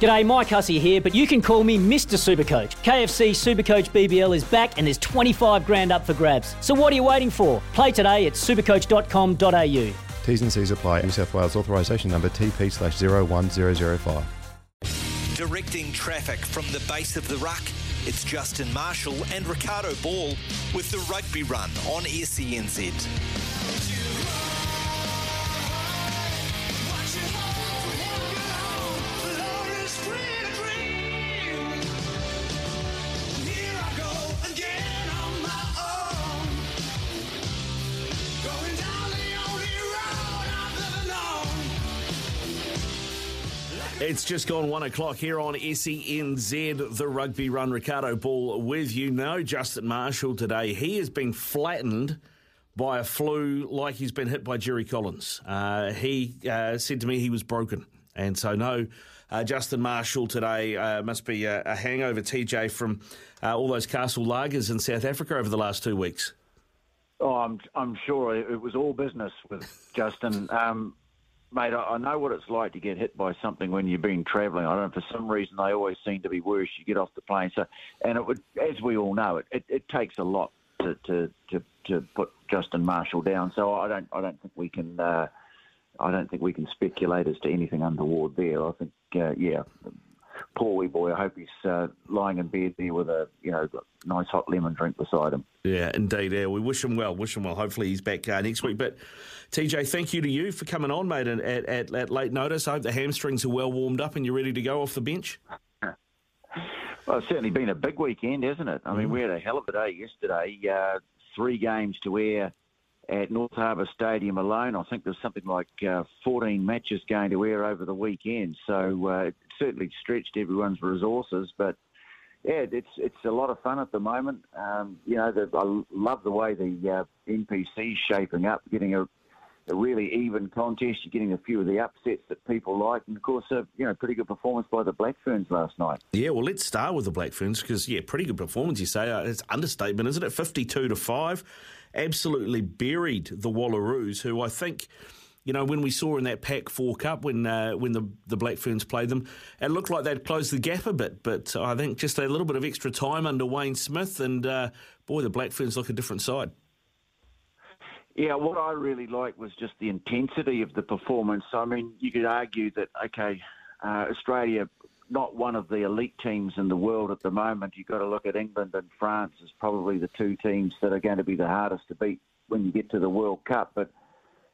G'day, Mike Hussey here, but you can call me Mr. Supercoach. KFC Supercoach BBL is back and there's 25 grand up for grabs. So what are you waiting for? Play today at supercoach.com.au. T's and C's apply. New South Wales authorisation number TP slash 01005. Directing traffic from the base of the ruck, it's Justin Marshall and Ricardo Ball with the rugby run on SENZ. It's just gone one o'clock here on SENZ, the rugby run. Ricardo Ball with you. No, Justin Marshall today. He has been flattened by a flu like he's been hit by Jerry Collins. Uh, he uh, said to me he was broken. And so, no, uh, Justin Marshall today uh, must be a, a, hangover, TJ, from uh, all those castle lagers in South Africa over the last two weeks. Oh, I'm, I'm sure it was all business with Justin. Um, mate, I, know what it's like to get hit by something when you've been travelling. I don't know, for some reason they always seem to be worse. You get off the plane. So, and it would, as we all know, it, it, it takes a lot to, to, to, to put Justin Marshall down. So I don't, I don't think we can, uh, I don't think we can speculate as to anything untoward there. I think, uh, yeah, poor wee boy. I hope he's uh, lying in bed there with a you know nice hot lemon drink beside him. Yeah, indeed. Yeah, we wish him well. Wish him well. Hopefully he's back uh, next week. But TJ, thank you to you for coming on, mate, at, at, at late notice. I hope the hamstrings are well warmed up and you're ready to go off the bench. Well, it's certainly been a big weekend, hasn't it? I mean, mm. we had a hell of a day yesterday. Uh, three games to air at North Harbour Stadium alone. I think there's something like uh, 14 matches going to air over the weekend. So uh, it certainly stretched everyone's resources, but yeah, it's it's a lot of fun at the moment. Um, you know, the, I love the way the uh, NPC is shaping up, getting a, a really even contest. You're getting a few of the upsets that people like, and of course, a you know pretty good performance by the Black Ferns last night. Yeah, well, let's start with the Black Ferns because yeah, pretty good performance. You say uh, it's understatement, isn't it? Fifty-two to five, absolutely buried the Wallaroos, who I think you know, when we saw in that Pac Four Cup when uh, when the the Black Ferns played them, it looked like they'd closed the gap a bit. But I think just a little bit of extra time under Wayne Smith, and uh, boy, the Black Ferns look a different side. Yeah, what I really liked was just the intensity of the performance. I mean, you could argue that okay, uh, Australia not one of the elite teams in the world at the moment. You've got to look at England and France as probably the two teams that are going to be the hardest to beat when you get to the World Cup. But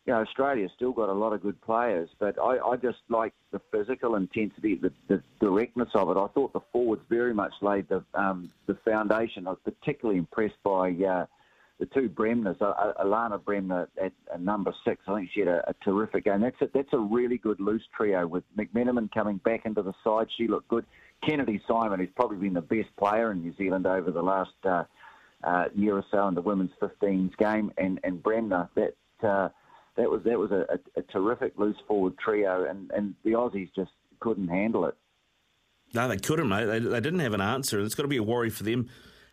you know, Australia's still got a lot of good players, but I, I just like the physical intensity, the, the directness of it. I thought the forwards very much laid the um, the foundation. I was particularly impressed by uh, the two Bremners, uh, uh Alana Bremner at, number six. I think she had a, a terrific game. That's a, that's a really good loose trio with McMenamin coming back into the side. She looked good. Kennedy Simon, who's probably been the best player in New Zealand over the last uh, uh, year or so in the women's 15s game, and and Bremner that. Uh, that was that was a, a, a terrific loose forward trio, and, and the Aussies just couldn't handle it. No, they couldn't, mate. They, they didn't have an answer. It's got to be a worry for them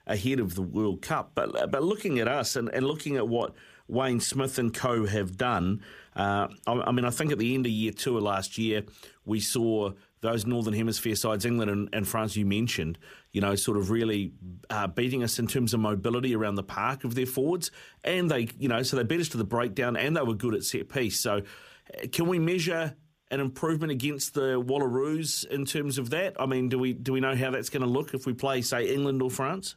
ahead of the World Cup. But but looking at us and, and looking at what Wayne Smith and co have done, uh, I, I, mean, I think at the end of year two of last year, we saw those Northern Hemisphere sides, England and, and France, you mentioned, you know, sort of really uh, beating us in terms of mobility around the park of their forwards. And they, you know, so they beat us to the breakdown and they were good at set piece. So uh, can we measure an improvement against the Wallaroos in terms of that? I mean, do we do we know how that's going to look if we play, say, England or France?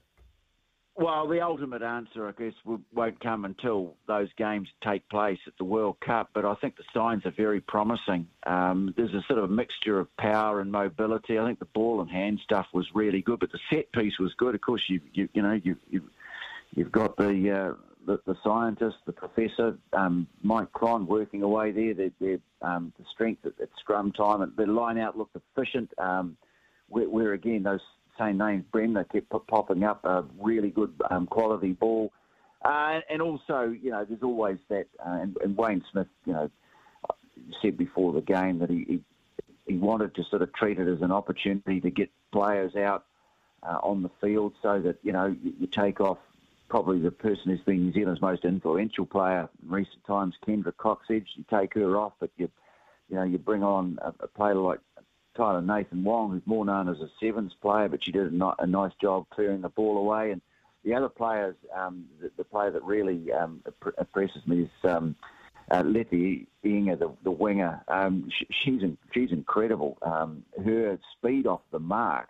Well, the ultimate answer, I guess, won't come until those games take place at the World Cup. But I think the signs are very promising. Um, there's a sort of mixture of power and mobility. I think the ball and hand stuff was really good, but the set piece was good. Of course, you you, you know you, you you've got the uh, the, the scientist, the professor, um, Mike Cron working away there. Um, the strength at, at scrum time, and the line out looked efficient. Um, where, where, again those same names, Bremner kept popping up a really good um, quality ball, uh, and also you know there's always that. Uh, and, and, Wayne Smith, you know, said before the game that he, he he wanted to sort of treat it as an opportunity to get players out uh, on the field so that, you know, you, you, take off probably the person who's been New Zealand's most influential player in recent times, Kendra Cocksedge. You take her off, but you, you know, you bring on a, a player like Tyla Nathan-Wong, who's more known as a sevens player, but she did a, nice job clearing the ball away. And the other players, um, the, the, player that really um, impresses me is um, uh, Letty Ihiga, the, the winger. Um, she, she's in, she's incredible. Um, her speed off the mark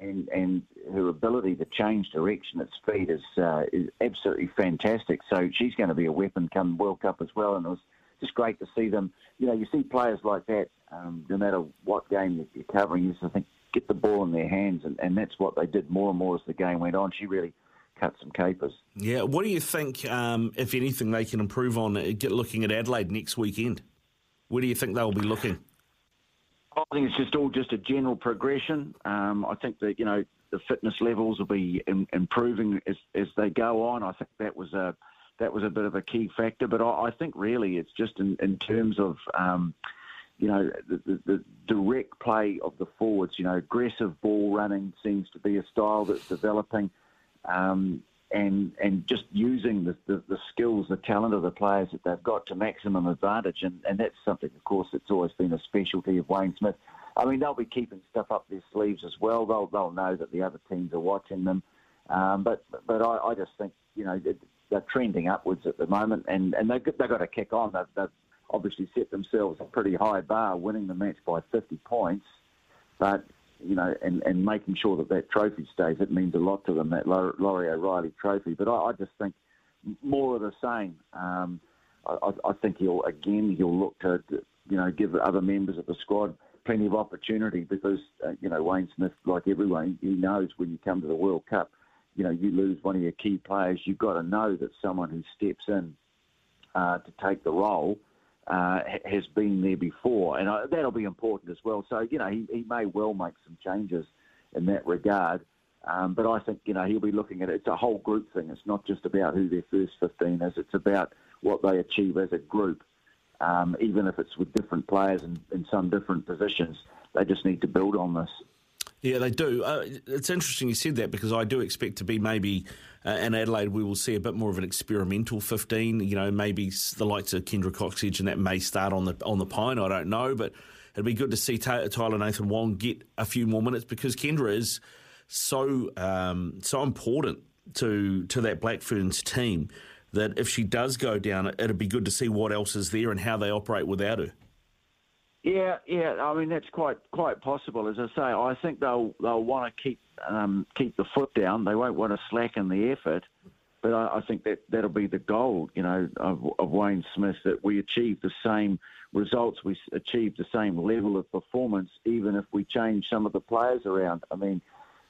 and and her ability to change direction at speed is uh, is absolutely fantastic. So she's going to be a weapon come World Cup as well. And it was just great to see them. You know, you see players like that, um, no matter what game you're covering, you just I think get the ball in their hands, and, and that's what they did more and more as the game went on. She really cut some capers. Yeah, what do you think, um, if anything, they can improve on? Uh, get looking at Adelaide next weekend. Where do you think they'll be looking? I think it's just all just a general progression. Um, I think that you know the fitness levels will be in, improving as, as they go on. I think that was a that was a bit of a key factor. But I, I think really it's just in, in terms of um, you know the, the, the, direct play of the forwards. You know, aggressive ball running seems to be a style that's developing. Um, and and just using the, the, the, skills, the talent of the players that they've got to maximum advantage. And, and that's something, of course, that's always been a specialty of Wayne Smith. I mean, they'll be keeping stuff up their sleeves as well. They'll they'll know that the other teams are watching them. Um, but but I, I, just think you know they're trending upwards at the moment, and and they've got, they've got to kick on. They've, they've obviously set themselves a pretty high bar, winning the match by 50 points. But you know, and, and making sure that that trophy stays. It means a lot to them, that Laurie O'Reilly trophy. But I, I just think more of the same. Um, I, I, think he'll, again, he'll look to, you know, give other members of the squad plenty of opportunity because, uh, you know, Wayne Smith, like everyone, he knows when you come to the World Cup, you know, you lose one of your key players, you've got to know that someone who steps in uh, to take the role uh, has been there before, and uh, that'll be important as well. So you know he, he may well make some changes in that regard. Um, but I think you know he'll be looking at it. It's a whole group thing. It's not just about who their first 15 is. It's about what they achieve as a group. Um, even if it's with different players in, in some different positions, they just need to build on this. Yeah, they do. Uh, it's interesting you said that because I do expect to be maybe uh, in Adelaide we will see a bit more of an experimental 15. You know, maybe the likes of Kendra Cocksedge and that may start on the on the pine. I don't know, but it'd be good to see Tyla Nathan-Wong get a few more minutes because Kendra is so um, so important to to that Black Ferns team that if she does go down, it'd be good to see what else is there and how they operate without her. Yeah, yeah. I mean that's quite quite possible. As I say, I think they'll they'll want to keep um, keep the foot down. They won't want to slacken the effort. But I, I think that that'll be the goal, you know, of, of Wayne Smith that we achieve the same results, we achieve the same level of performance, even if we change some of the players around. I mean,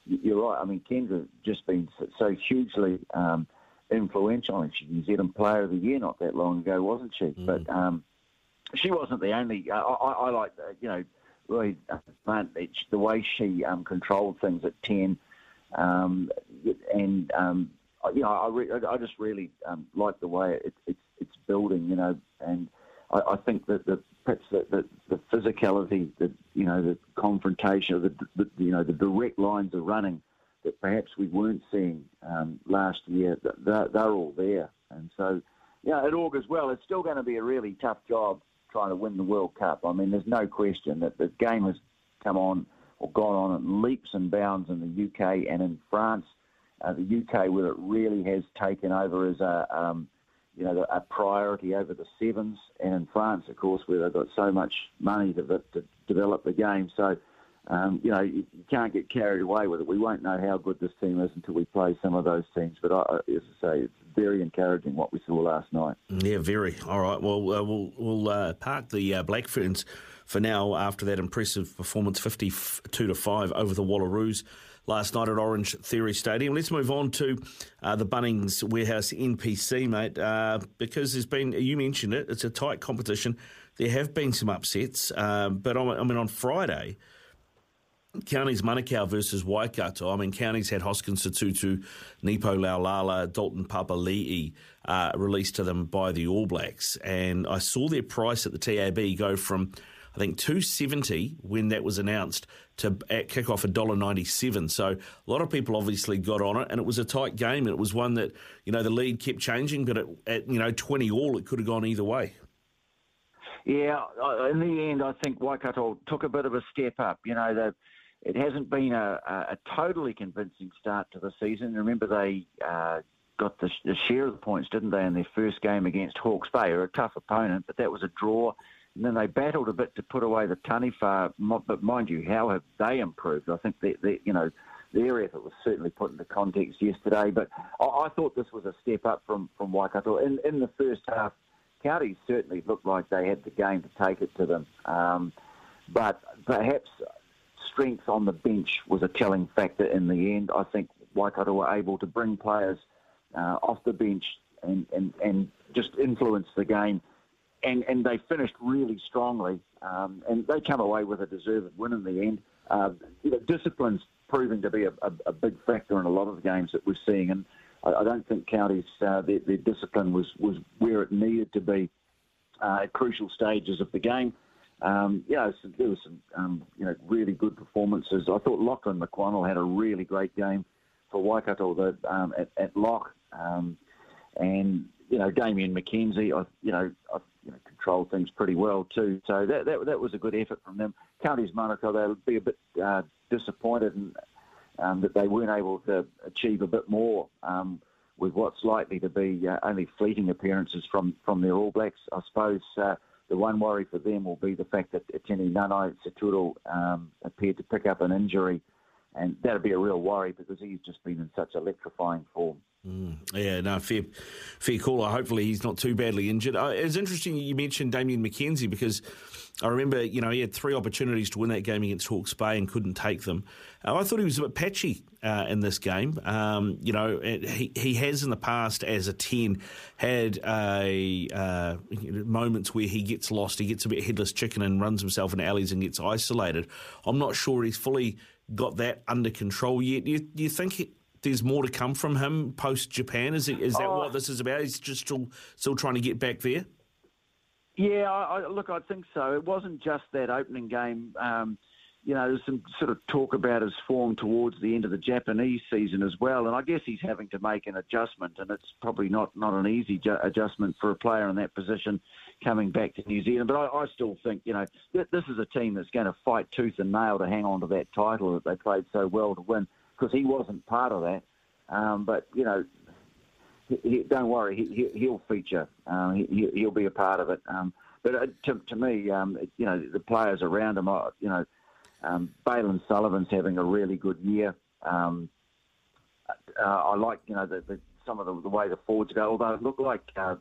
you're right. I mean, Kendra just been so hugely um, influential. she's New Zealand Player of the Year not that long ago, wasn't she? Mm. But um, she wasn't the only. Uh, I, I like, uh, you know, really the way she um, controlled things at ten, um, and um, you know, I, re- I just really um, like the way it, it's it's building, you know, and I, I think that the perhaps the, the, the, physicality, the you know, the confrontation, the, the you know, the direct lines of running that perhaps we weren't seeing um, last year, they're, they're all there, and so. Yeah, it augurs well. It's still going to be a really tough job trying to win the World Cup. I mean, there's no question that the game has come on or gone on leaps and bounds in the UK and in France. Uh, the UK, where it really has taken over as a um, you know a priority over the sevens, and in France, of course, where they've got so much money to, to develop the game. So um, you know, you, you, can't get carried away with it. We won't know how good this team is until we play some of those teams. But I, as I say, it's very encouraging what we saw last night. Yeah, very. All right. Well, uh, we'll, we'll uh, park the uh, Black Ferns for now after that impressive performance, 52 to 5 over the Wallaroos last night at Orangetheory Stadium. Let's move on to uh, the Bunnings Warehouse NPC, mate, uh, because there's been, you mentioned it, it's a tight competition. There have been some upsets, uh, but I mean, on Friday, Counties Manukau versus Waikato. I mean, Counties had Hoskins Sotutu, Nepo Laulala, Dalton Papali'i uh, released to them by the All Blacks. And I saw their price at the TAB go from, I think, 270 when that was announced to kick off $1.97. So a lot of people obviously got on it, and it was a tight game. And it was one that, you know, the lead kept changing, but at, at you know, 20 all, it could have gone either way. Yeah, in the end, I think Waikato took a bit of a step up. You know, they've it hasn't been a, a, totally convincing start to the season. Remember, they uh, got the, the, share of the points, didn't they, in their first game against Hawke's Bay, a tough opponent, but that was a draw. And then they battled a bit to put away the Taniwha. But mind you, how have they improved? I think that, that you know their effort was certainly put into context yesterday. But I, I thought this was a step up from from Waikato in in the first half. Counties certainly looked like they had the game to take it to them. Um, but perhaps strength on the bench was a telling factor in the end. I think Waikato were able to bring players uh, off the bench and, and, and just influence the game. And, and they finished really strongly, um, and they come away with a deserved win in the end. Uh, you know, discipline's proving to be a, a, a, big factor in a lot of the games that we're seeing, and I, I don't think counties uh, their, their, discipline was, was where it needed to be uh, at crucial stages of the game um, yeah, there was some um, you know really good performances. I thought Laghlan McWhannell had a really great game for Waikato the, um, at, at Lock, um, and you know Damian McKenzie, I, you know, I, you know, controlled things pretty well too. So that, that that was a good effort from them. Counties Manukau, they'll be a bit uh, disappointed in, um, that they weren't able to achieve a bit more um, with what's likely to be uh, only fleeting appearances from from their All Blacks. I suppose. Uh, the one worry for them will be the fact that Etene Nanai Seturo um, appeared to pick up an injury, and that'll be a real worry because he's just been in such electrifying form. Mm, yeah, no, fair, fair call. Hopefully, he's not too badly injured. Uh, it's interesting you mentioned Damien McKenzie because I remember, you know, he had three opportunities to win that game against Hawke's Bay and couldn't take them. Uh, I thought he was a bit patchy uh, in this game. Um, you know, he he has in the past as a ten had a uh, moments where he gets lost, he gets a bit headless chicken and runs himself in alleys and gets isolated. I'm not sure he's fully got that under control yet. Do you, do you think? He, there's more to come from him post Japan. Is it, is that oh. what this is about? He's just still still trying to get back there. Yeah, I, I, look, I think so. It wasn't just that opening game. Um, you know, there's some sort of talk about his form towards the end of the Japanese season as well, and I guess he's having to make an adjustment, and it's probably not, not an easy ju- adjustment for a player in that position coming back to New Zealand. But I, I still think, you know, th- this is a team that's going to fight tooth and nail to hang on to that title that they played so well to win because he wasn't part of that. Um, but you know, he, don't worry, he, he, will feature. Um, he, will be a part of it. Um, but uh, to, to me, um, you know, the players around him, are, you know, um, Bailyn Sullivan's having a really good year. Um, uh, I like, you know, the, the, some of the, the, way the forwards go. Although it looked like uh,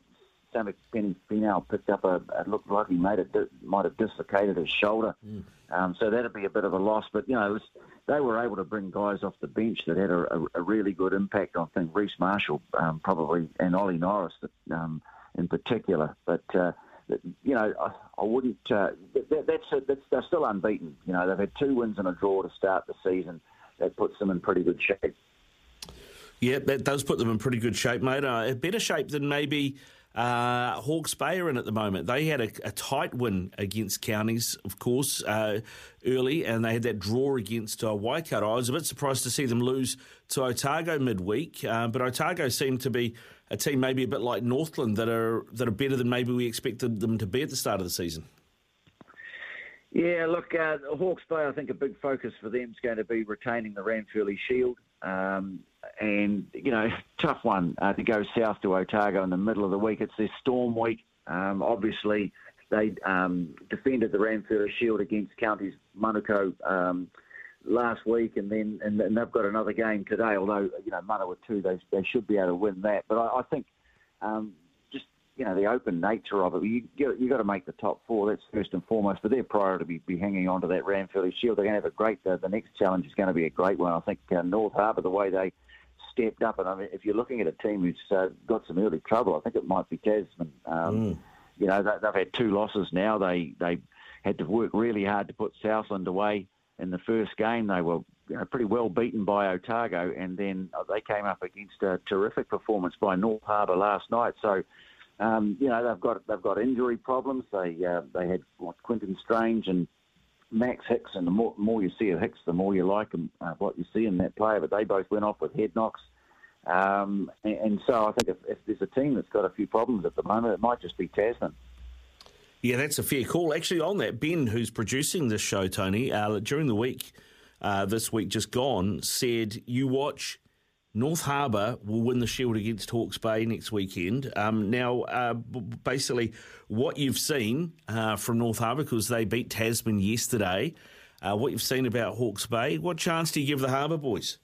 Samek Penny picked up a, it looked like he made it, might have dislocated his shoulder. Mm. Um, so that'd be a bit of a loss. But, you know, was, they were able to bring guys off the bench that had a, a, a really good impact. I think Reece Marshall um, probably, and Ollie Norris um, in particular. But, uh, you know, I, I wouldn't. Uh, that, that's, a, that's they're still unbeaten. You know, they've had two wins and a draw to start the season. That puts them in pretty good shape. Yeah, that does put them in pretty good shape, mate. Uh, better shape than maybe uh, Hawke's Bay are in at the moment. They had a, a tight win against Counties, of course, uh, early, and they had that draw against uh, Waikato. I was a bit surprised to see them lose to Otago midweek, uh, but Otago seemed to be a team maybe a bit like Northland that are that are better than maybe we expected them to be at the start of the season. Yeah, look, uh, Hawke's Bay, I think a big focus for them is going to be retaining the Ranfurly Shield. Um, and, you know, tough one uh, to go south to Otago in the middle of the week. It's their storm week. Um, obviously, they um, defended the Ranfurly Shield against Counties Manukau um, last week, and then and, and, they've got another game today. Although you know Manawa two, they they should be able to win that. But I, I think um, just you know the open nature of it. You you got to make the top four. That's first and foremost. For their priority to be, be hanging on to that Ranfurly Shield. They're going to have a great. Uh, the next challenge is going to be a great one. I think uh, North Harbour, the way they stepped up, and I mean, if you're looking at a team who's uh, got some early trouble, I think it might be Tasman. Um, mm. You know, they, they've had two losses now. They they had to work really hard to put Southland away in the first game. They were you know, pretty well beaten by Otago, and then they came up against a terrific performance by North Harbour last night. So um, you know they've got they've got injury problems. They uh, they had what, Quentin Strange and Max Hicks, and the more, more you see of Hicks, the more you like him, uh, what you see in that player. But they both went off with head knocks. Um, and, and, so I think if, if, there's a team that's got a few problems at the moment, it might just be Tasman. Yeah, that's a fair call. Actually, on that, Ben, who's producing this show, Tony, uh, during the week, uh, this week just gone, said you watch North Harbour will win the Shield against Hawke's Bay next weekend. Um, now, uh, basically, what you've seen uh, from North Harbour, because they beat Tasman yesterday, uh, what you've seen about Hawke's Bay, what chance do you give the Harbour boys?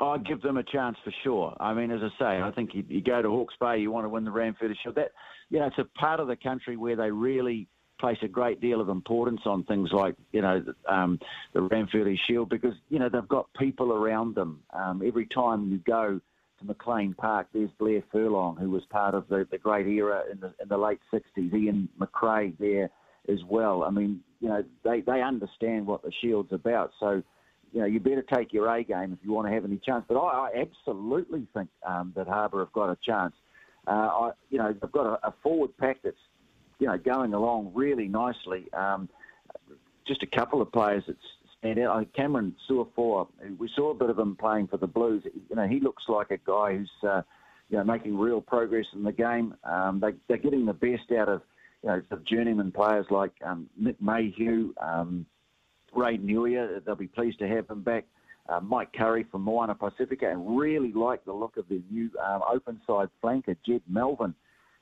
I give them a chance for sure. I mean, as I say, I think you, you go to Hawke's Bay, you want to win the Ranfurly Shield. That, you know, it's a part of the country where they really place a great deal of importance on things like, you know, um, the Ranfurly Shield because, you know, they've got people around them. Um, every time you go to McLean Park, there's Blair Furlong, who was part of the, the great era in the, in the late 60s, Ian McRae there as well. I mean, you know, they, they understand what the Shield's about. So, you know, you better take your A game if you want to have any chance. But I, I absolutely think um, that Harbour have got a chance. Uh, I, you know, they've got a, a forward pack that's you know, going along really nicely. Um, just a couple of players that stand out. Cameron Suafoa, we saw a bit of him playing for the Blues. You know, he looks like a guy who's, uh, you know, making real progress in the game. Um, they, they're getting the best out of, you know, the journeyman players like um, Nick Mayhew, um, Ray Niuia. They'll be pleased to have him back. Uh, Mike Curry from Moana Pacifica, and really like the look of their new um, open side flanker, Jed Melvin.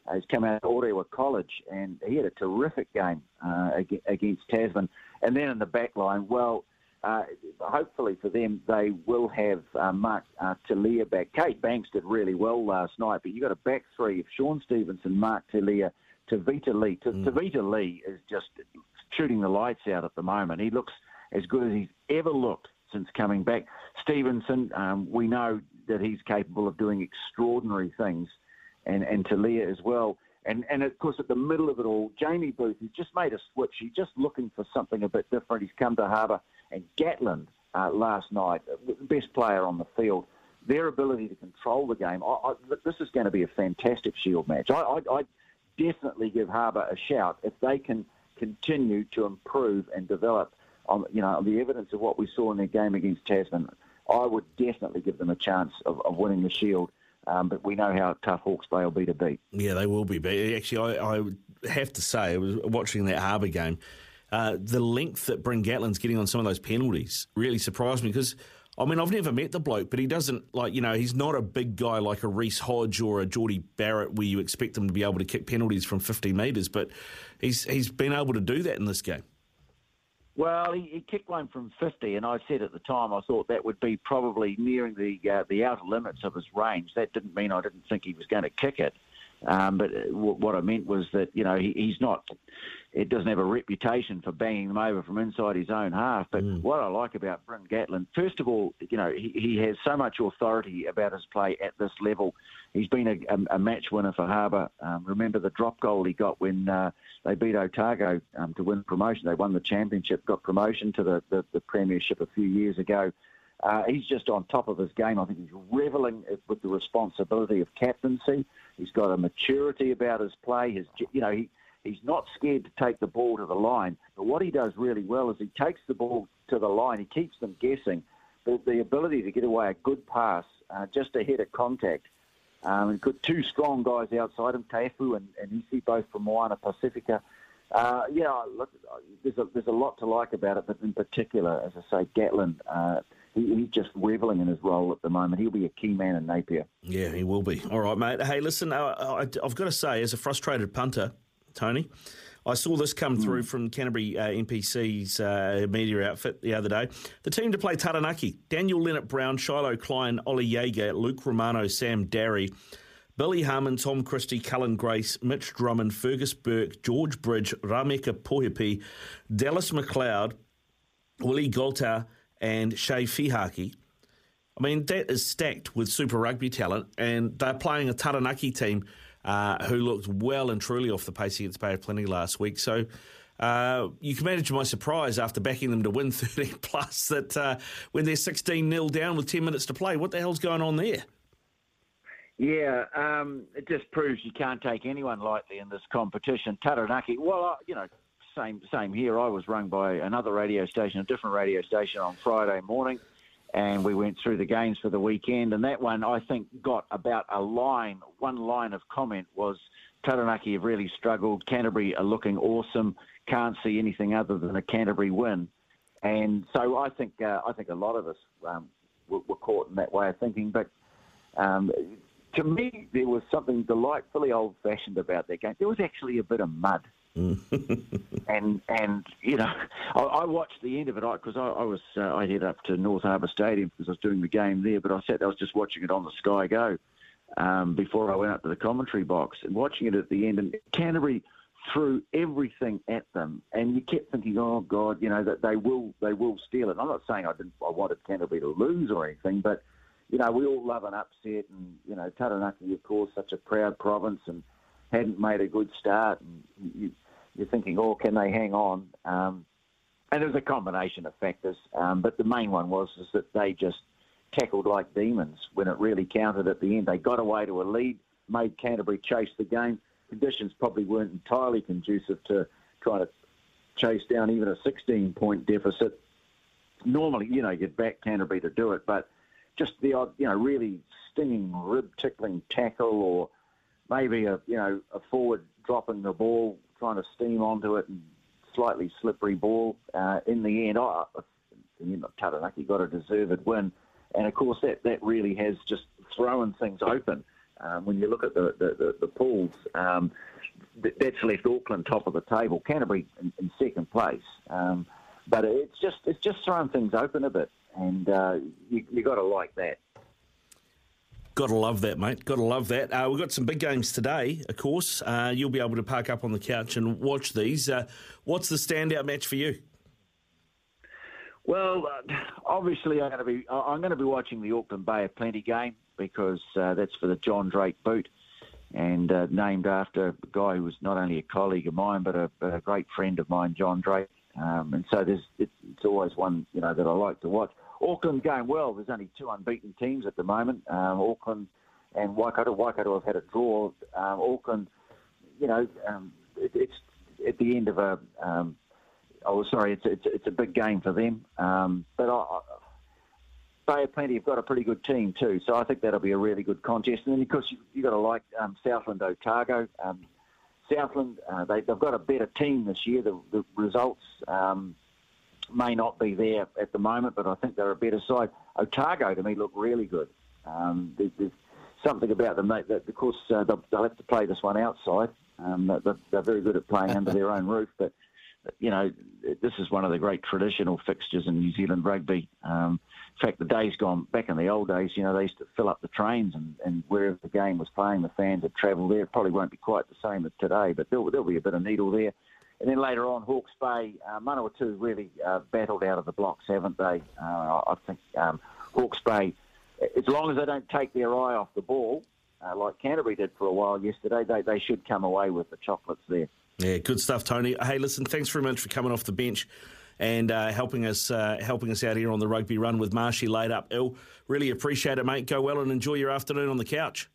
Uh, he's come out of Orewa College, and he had a terrific game uh, against Tasman. And then in the back line, well, uh, hopefully for them, they will have uh, Mark uh, Telea back. Kate Banks did really well last night, but you've got a back three of Shaun Stevenson, Mark Telea, Tevita Li. T- mm. Tevita Li is just shooting the lights out at the moment. He looks as good as he's ever looked since coming back. Stevenson, um, we know that he's capable of doing extraordinary things and, and Telea as well. And, and of course, at the middle of it all, Jamie Booth, who's just made a switch. He's just looking for something a bit different. He's come to Harbour. And Gatland uh, last night, uh, best player on the field. Their ability to control the game. I, I, this is going to be a fantastic Shield match. I, I definitely give Harbour a shout if they can continue to improve and develop on you know on the evidence of what we saw in their game against Tasman. I would definitely give them a chance of, of winning the Shield. Um, but we know how tough Hawke's Bay will be to beat. Yeah, they will be. Actually, I, I have to say, I was watching that Harbour game. Uh, the length that Bryn Gatland's getting on some of those penalties really surprised me because. I mean, I've never met the bloke, but he doesn't like you know he's not a big guy like a Reece Hodge or a Jordie Barrett where you expect him to be able to kick penalties from 50 metres, but he's he's been able to do that in this game. Well, he, he, kicked one from 50, and I said at the time I thought that would be probably nearing the uh, the outer limits of his range. That didn't mean I didn't think he was going to kick it, um, but uh, what I meant was that you know he, he's not it doesn't have a reputation for banging them over from inside his own half. But mm. what I like about Bryn Gatland, first of all, you know, he, he has so much authority about his play at this level. He's been a, a, a match winner for Harbour. Um, remember the drop goal he got when uh, they beat Otago um, to win promotion. They won the championship, got promotion to the, the, the premiership a few years ago. Uh, he's just on top of his game. I think he's reveling with the responsibility of captaincy. He's got a maturity about his play. His, you know, he, He's not scared to take the ball to the line. But what he does really well is he takes the ball to the line. He keeps them guessing. But the ability to get away a good pass uh, just ahead of contact. Um, he's got two strong guys outside him, Tefu and, and Isi, both from Moana Pacifica. Uh, yeah, look, there's a, there's a lot to like about it, but in particular, as I say, Gatland, uh, he's just reveling in his role at the moment. He'll be a key man in Napier. Yeah, he will be. All right, mate. Hey, listen, uh, I, I've got to say, as a frustrated punter, Tony. I saw this come mm. through from Canterbury uh, NPC's uh, media outfit the other day. The team to play Taranaki Daniel Lienert-Brown, Shiloh Klein, Ollie Jager, Luke Romano, Sam Darry, Billy Harmon, Tom Christie, Cullen Grace, Mitch Drummond, Fergus Burke, George Bridge, Rameka Poihipi, Dallas McLeod, Willie Goltar, and Chay Fihaki. I mean, that is stacked with Super Rugby talent, and they're playing a Taranaki team uh, who looked well and truly off the pace against Bay of Plenty last week. So uh, you can imagine my surprise after backing them to win 13 plus that uh, when they're 16 0 down with 10 minutes to play, what the hell's going on there? Yeah, um, it just proves you can't take anyone lightly in this competition. Taranaki, well, you know, same same here. I was rung by another radio station, a different radio station on Friday morning, and we went through the games for the weekend. And that one, I think, got about a line. One line of comment was Taranaki have really struggled. Canterbury are looking awesome. Can't see anything other than a Canterbury win. And so I think uh, I think a lot of us um, were, were, caught in that way of thinking. But um, to me, there was something delightfully old-fashioned about that game. There was actually a bit of mud. and and you know, I, I, watched the end of it because I, I, was uh, I headed up to North Harbour Stadium because I was doing the game there. But I sat I was just watching it on the Sky Go um, before I went up to the commentary box and watching it at the end. And Canterbury threw everything at them, and you kept thinking, "Oh God, you know that they will they will steal it." I'm not saying I didn't I wanted Canterbury to lose or anything, but you know we all love an upset, and you know Taranaki, of course, such a proud province, and hadn't made a good start, and you, are thinking, "Oh, can they hang on?" Um, and there was a combination of factors, um, but the main one was is that they just tackled like demons when it really counted at the end. They got away to a lead, made Canterbury chase the game conditions probably weren't entirely conducive to trying to chase down even a 16 point deficit. Normally, you know, you'd back Canterbury to do it, but just the odd, you know, really stinging, rib tickling tackle or maybe a, you know, a forward dropping the ball, trying to steam onto it and slightly slippery ball. Uh, in the end, I, you know, Taranaki got a deserved win. And of course, that, that really has just thrown things open. Um, when you look at the, the, the, the pools, um, that's left Auckland top of the table, Canterbury in, in second place. Um, but it's just it's just throwing things open a bit, and uh, you you got to like that. Got to love that, mate. Got to love that. Uh, we've got some big games today, of course. Uh, you'll be able to park up on the couch and watch these. Uh, what's the standout match for you? Well, uh, obviously, I'm going to be I'm going to be watching the Auckland Bay of Plenty game because uh, that's for the John Drake boot and uh, named after a guy who was not only a colleague of mine but a, a great friend of mine, John Drake. Um, and so it's, it's, always one you know that I like to watch. Auckland going well. There's only two unbeaten teams at the moment. Um, Auckland and Waikato. Waikato have had a draw. Um, Auckland, you know, um, it, it's at the end of a. Um, oh, sorry, it's, it's it's a big game for them. Um, but I, Bay of Plenty have got a pretty good team too, so I think that'll be a really good contest. And then, of course, you, have got to like um, Southland Otago. Um, Southland, uh, they, have got a better team this year. The, the results um, may not be there at the moment, but I think they're a better side. Otago, to me, look really good. Um, there, there's something about them. That, that of course, uh, they'll, they'll, have to play this one outside. Um, they're, they're very good at playing under their own roof, but you know, this is one of the great traditional fixtures in New Zealand rugby. Um, in fact, the days gone back in the old days, you know, they used to fill up the trains and, and wherever the game was playing, the fans would travel there. It probably won't be quite the same as today, but there'll, there'll be a bit of needle there. And then later on, Hawke's Bay, uh, Manawatu really uh, battled out of the blocks, haven't they? Uh, I think um, Hawke's Bay, as long as they don't take their eye off the ball, uh, like Canterbury did for a while yesterday, they, they should come away with the chocolates there. Yeah, good stuff, Tony. Hey, listen, thanks very much for coming off the bench and uh, helping us uh, helping us out here on the rugby run with Marshy laid up ill. Really appreciate it, mate. Go well and enjoy your afternoon on the couch.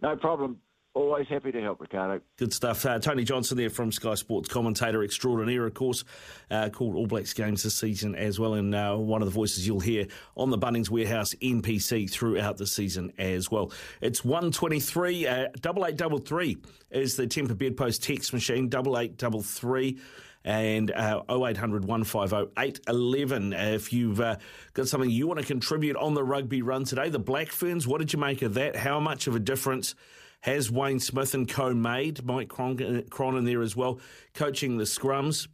No problem. Always happy to help, Ricardo. Good stuff. Uh, Tony Johnson there from Sky Sports, commentator extraordinaire, of course, uh, called All Blacks games this season as well, and uh, one of the voices you'll hear on the Bunnings Warehouse NPC throughout the season as well. It's 123, uh, double eight double three is the Temper Bedpost text machine, double eight double three and uh, 0800 150 811. If you've uh, got something you want to contribute on the rugby run today, the Black Ferns, what did you make of that? How much of a difference has Wayne Smith and co made? Mike Cronin there as well, coaching the scrums.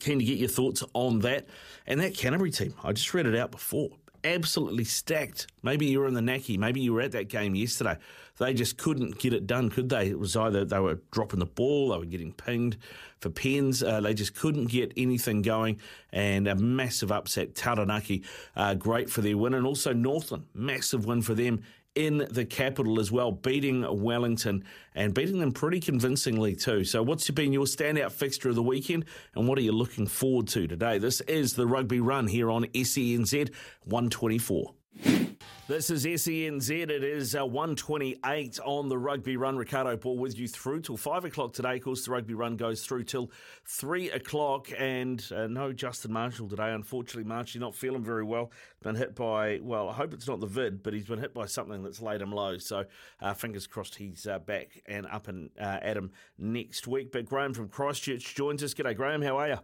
Keen to get your thoughts on that. And that Canterbury team, I just read it out before. absolutely stacked. Maybe you were in the Naki, maybe you were at that game yesterday. They just couldn't get it done, could they? It was either they were dropping the ball, they were getting pinged for pens, uh, they just couldn't get anything going, and a massive upset. Taranaki, uh, great for their win, and also Northland, massive win for them in the capital as well, beating Wellington and beating them pretty convincingly too. So, what's been your standout fixture of the weekend, and what are you looking forward to today? This is the Rugby Run here on SENZ 124. This is SENZ. It is uh, 128 on the Rugby Run. Ricardo Ball with you through till 5 o'clock today. Of course, the Rugby Run goes through till 3 o'clock. And uh, no Justin Marshall today. Unfortunately, Marshall not feeling very well. Been hit by, well, I hope it's not the vid, but he's been hit by something that's laid him low. So uh, fingers crossed he's uh, back and up and uh, at him next week. But Graham from Christchurch joins us. G'day, Graham. How are you?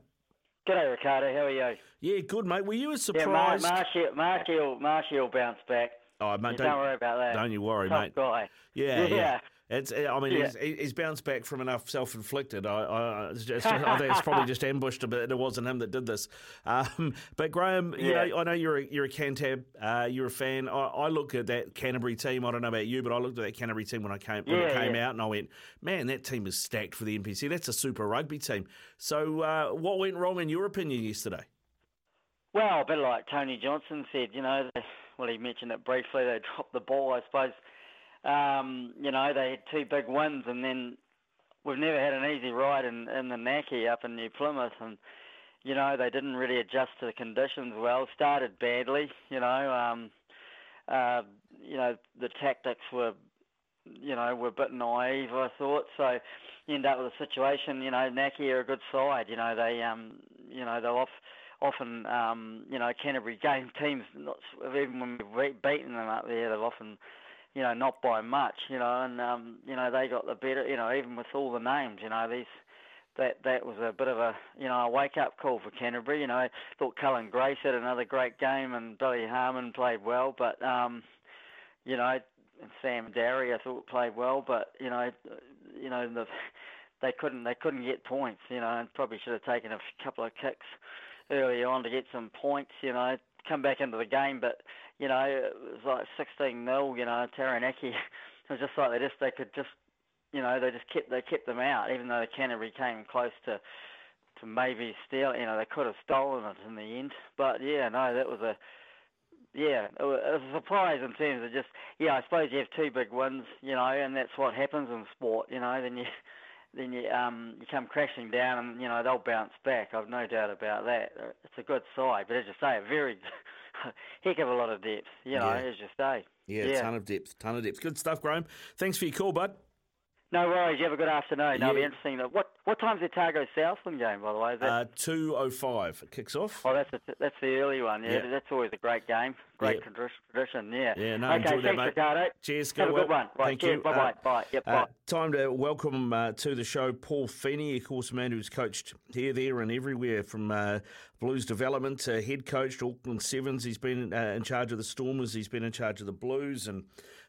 G'day, Ricardo. How are you? Yeah, good, mate. Were you surprised? Yeah, Marshy, Marshy, Marshy will bounce back. Oh, mate, don't, don't, worry about that. Don't you worry, Tough mate. Guy. Yeah, yeah. yeah. It's, I mean, yeah. he's, he's, bounced back from enough self-inflicted. I, I, just, I think it's probably just ambushed a bit. It wasn't him that did this. Um, but Graham, you yeah. know, I know you're a, you're a Cantab, uh, you're a fan. I, I, look at that Canterbury team. I don't know about you, but I looked at that Canterbury team when I came when yeah, it came out, and I went, man, that team is stacked for the NPC. That's a super rugby team. So, uh, what went wrong in your opinion yesterday? Well, a bit like Tony Johnson said, you know, they, well, he mentioned it briefly. They dropped the ball, I suppose. Um, you know, they had two big wins, and then we've never had an easy ride in, in the Naki up in New Plymouth, and you know they didn't really adjust to the conditions well. Started badly, you know. Um, uh, you know the tactics were, you know, were a bit naive. I thought so. You end up with a situation. You know, Naki are a good side. You know they, um, you know they're off often, um, you know, Canterbury game teams, not, even when we've beaten them up there, they've often, you know, not by much, you know, and, um, you know, they got the better, you know, even with all the names, you know, these, that that was a bit of a, you know, a wake-up call for Canterbury. You know, I thought Cullen Grace had another great game and Billy Harmon played well, but, um, you know, Sam Darry I thought played well, but, you know, you know, the, they couldn't they couldn't get points, you know, and probably should have taken a couple of kicks early on to get some points, you know, come back into the game. But, you know, it was like 16 0, you know, Taranaki. it was just like they just, they could just, you know, they just kept, they kept them out, even though the Canterbury came close to, to maybe steal, you know, they could have stolen it in the end. But yeah, no, that was a, yeah, it was a surprise in terms of just, yeah, I suppose you have two big wins, you know, and that's what happens in sport, you know, then you, then you um, you come crashing down, and you know they'll bounce back. I've no doubt about that. It's a good side, but as you say, a very heck of a lot of depth. You know, yeah. as you say. Yeah, yeah, ton of depth, ton of depth. Good stuff, Graham. Thanks for your call, bud. No worries. You have a good afternoon. Yeah. It'll be interesting. What what time's the Otago Southland game, by the way? Is that... Uh, two oh five. Kicks off. Oh, that's a, that's the early one. Yeah, Yeah. that's always a great game. Great Yeah. tradition. Yeah. Yeah, no, okay, enjoy that, thanks, mate. Ricardo. Cheers. Have a well. good one. Right, Thank cheers. you. Bye bye. Uh, bye. Yep. Uh, bye. time to welcome uh, to the show Paul Feeney, of course, a man who's coached here, there, and everywhere from uh, Blues development, head coach to Auckland Sevens. He's been uh, in charge of the Stormers. He's been in charge of the Blues, and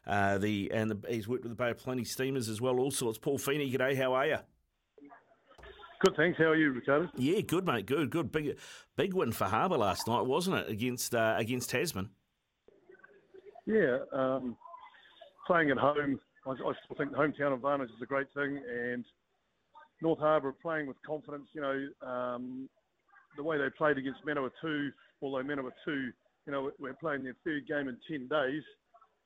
uh, the and the, he's worked with the Bay of Plenty Steamers as well. All sorts. Paul Feeney, g'day. How are you? Good, thanks. How are you, Ricardo? Yeah, good, mate. Good, good. Big, big win for Harbour last night, wasn't it? Against uh, against Tasman. Yeah, um, playing at home, I, I still think hometown advantage is a great thing, and North Harbour playing with confidence. You know, um, the way they played against Manawatu, although Manawatu, you know, we're playing their third game in ten days.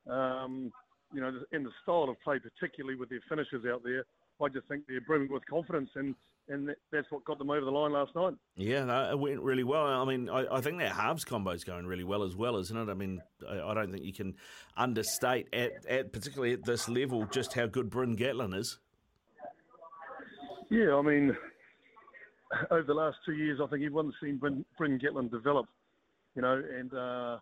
Um, you know, and the style of play, particularly with their finishers out there, I just think they're brimming with confidence, and and that's what got them over the line last night. Yeah, no, it went really well. I mean, I, I think that halves combo is going really well as well, isn't it? I mean, I, I don't think you can understate at, at particularly at this level just how good Bryn Gatland is. Yeah, I mean, over the last two years, I think everyone's seen Bryn, Bryn Gatland develop, you know, and uh,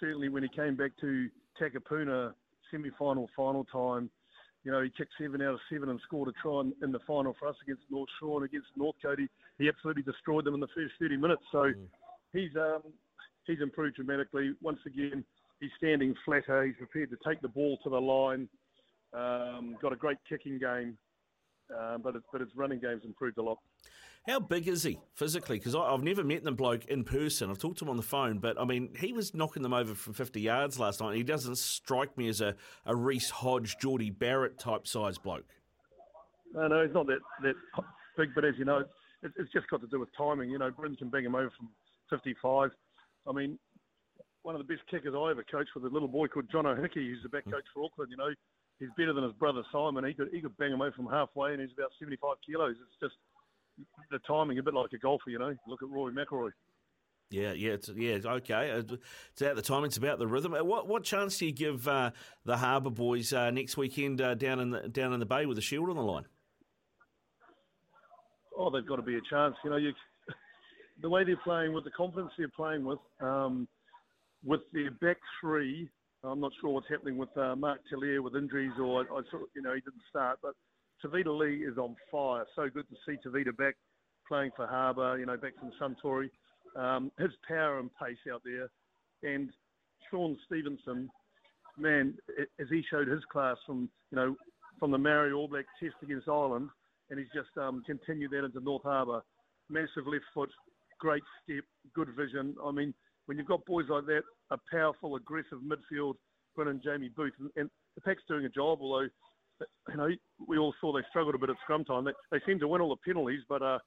certainly when he came back to Takapuna semi-final, final time, you know, he kicked seven out of seven and scored a try in, in the final for us against North Shore and against Northcote. He absolutely destroyed them in the first 30 minutes. So Mm. he's um, he's improved dramatically. Once again, he's standing flatter. He's prepared to take the ball to the line. Um, got a great kicking game, um, but, it's, but his running game's improved a lot. How big is he physically? Because I've never met the bloke in person. I've talked to him on the phone, but I mean, he was knocking them over from 50 yards last night. He doesn't strike me as a, a Reece Hodge, Jordie Barrett type size bloke. No, no, he's not that, that big, but as you know, it's, it's just got to do with timing. You know, Bryn can bang him over from 55. I mean, one of the best kickers I ever coached was a little boy called John O'Hickey, who's the back hmm. coach for Auckland. You know, he's better than his brother Simon. He could he could bang him over from halfway, and he's about 75 kilos. It's just the timing, a bit like a golfer. You know, look at Rory McIlroy. Yeah, yeah, it's, yeah. Okay, it's about the time. It's about the rhythm. What what chance do you give uh, the Harbour boys uh, next weekend uh, down in the down in the Bay with the Shield on the line? Oh, they've got to be a chance. You know, you, the way they're playing with the confidence they're playing with, um, with their back three. I'm not sure what's happening with uh, Mark Telea with injuries, or I, I saw, you know, he didn't start, but Tevita Li is on fire. So good to see Tevita back playing for Harbour, you know, back from Suntory. Um, his power and pace out there. And Shaun Stevenson, man, as he showed his class from, you know, from the Maori All Black test against Ireland, and he's just um, continued that into North Harbour. Massive left foot, great step, good vision. I mean, when you've got boys like that, a powerful, aggressive midfield, Brennan Jamie Booth, and, and the pack's doing a job, although you know, we all saw they struggled a bit at scrum time. They, they seem to win all the penalties, but uh,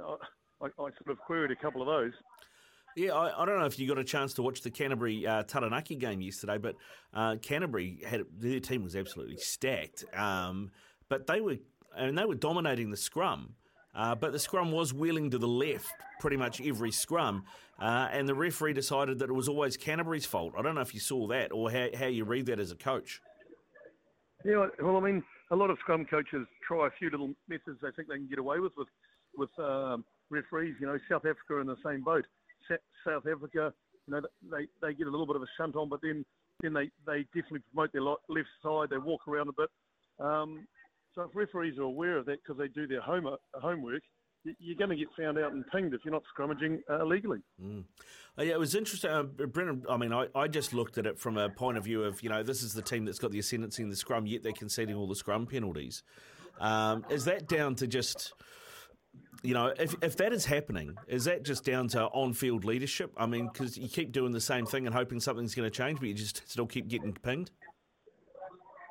I, I, sort of queried a couple of those. Yeah, I, I, don't know if you got a chance to watch the Canterbury uh, Taranaki game yesterday, but uh, Canterbury had their team was absolutely stacked. Um, but they were and they were dominating the scrum. Uh, but the scrum was wheeling to the left pretty much every scrum, uh, and the referee decided that it was always Canterbury's fault. I don't know if you saw that or how, how you read that as a coach. Yeah, well, I mean, a lot of scrum coaches try a few little methods they think they can get away with with with um, referees. You know, South Africa are in the same boat. South Africa, you know, they they get a little bit of a shunt on, but then then they they definitely promote their left side. They walk around a bit. Um, so if referees are aware of that because they do their homework, homework you're going to get found out and pinged if you're not scrummaging uh, illegally. Mm. Uh, yeah, it was interesting. Uh, Brennan, I mean, I, I just looked at it from a point of view of, you know, this is the team that's got the ascendancy in the scrum, yet they're conceding all the scrum penalties. Um, is that down to just, you know, if, if that is happening, is that just down to on field leadership? I mean, because you keep doing the same thing and hoping something's going to change, but you just still keep getting pinged?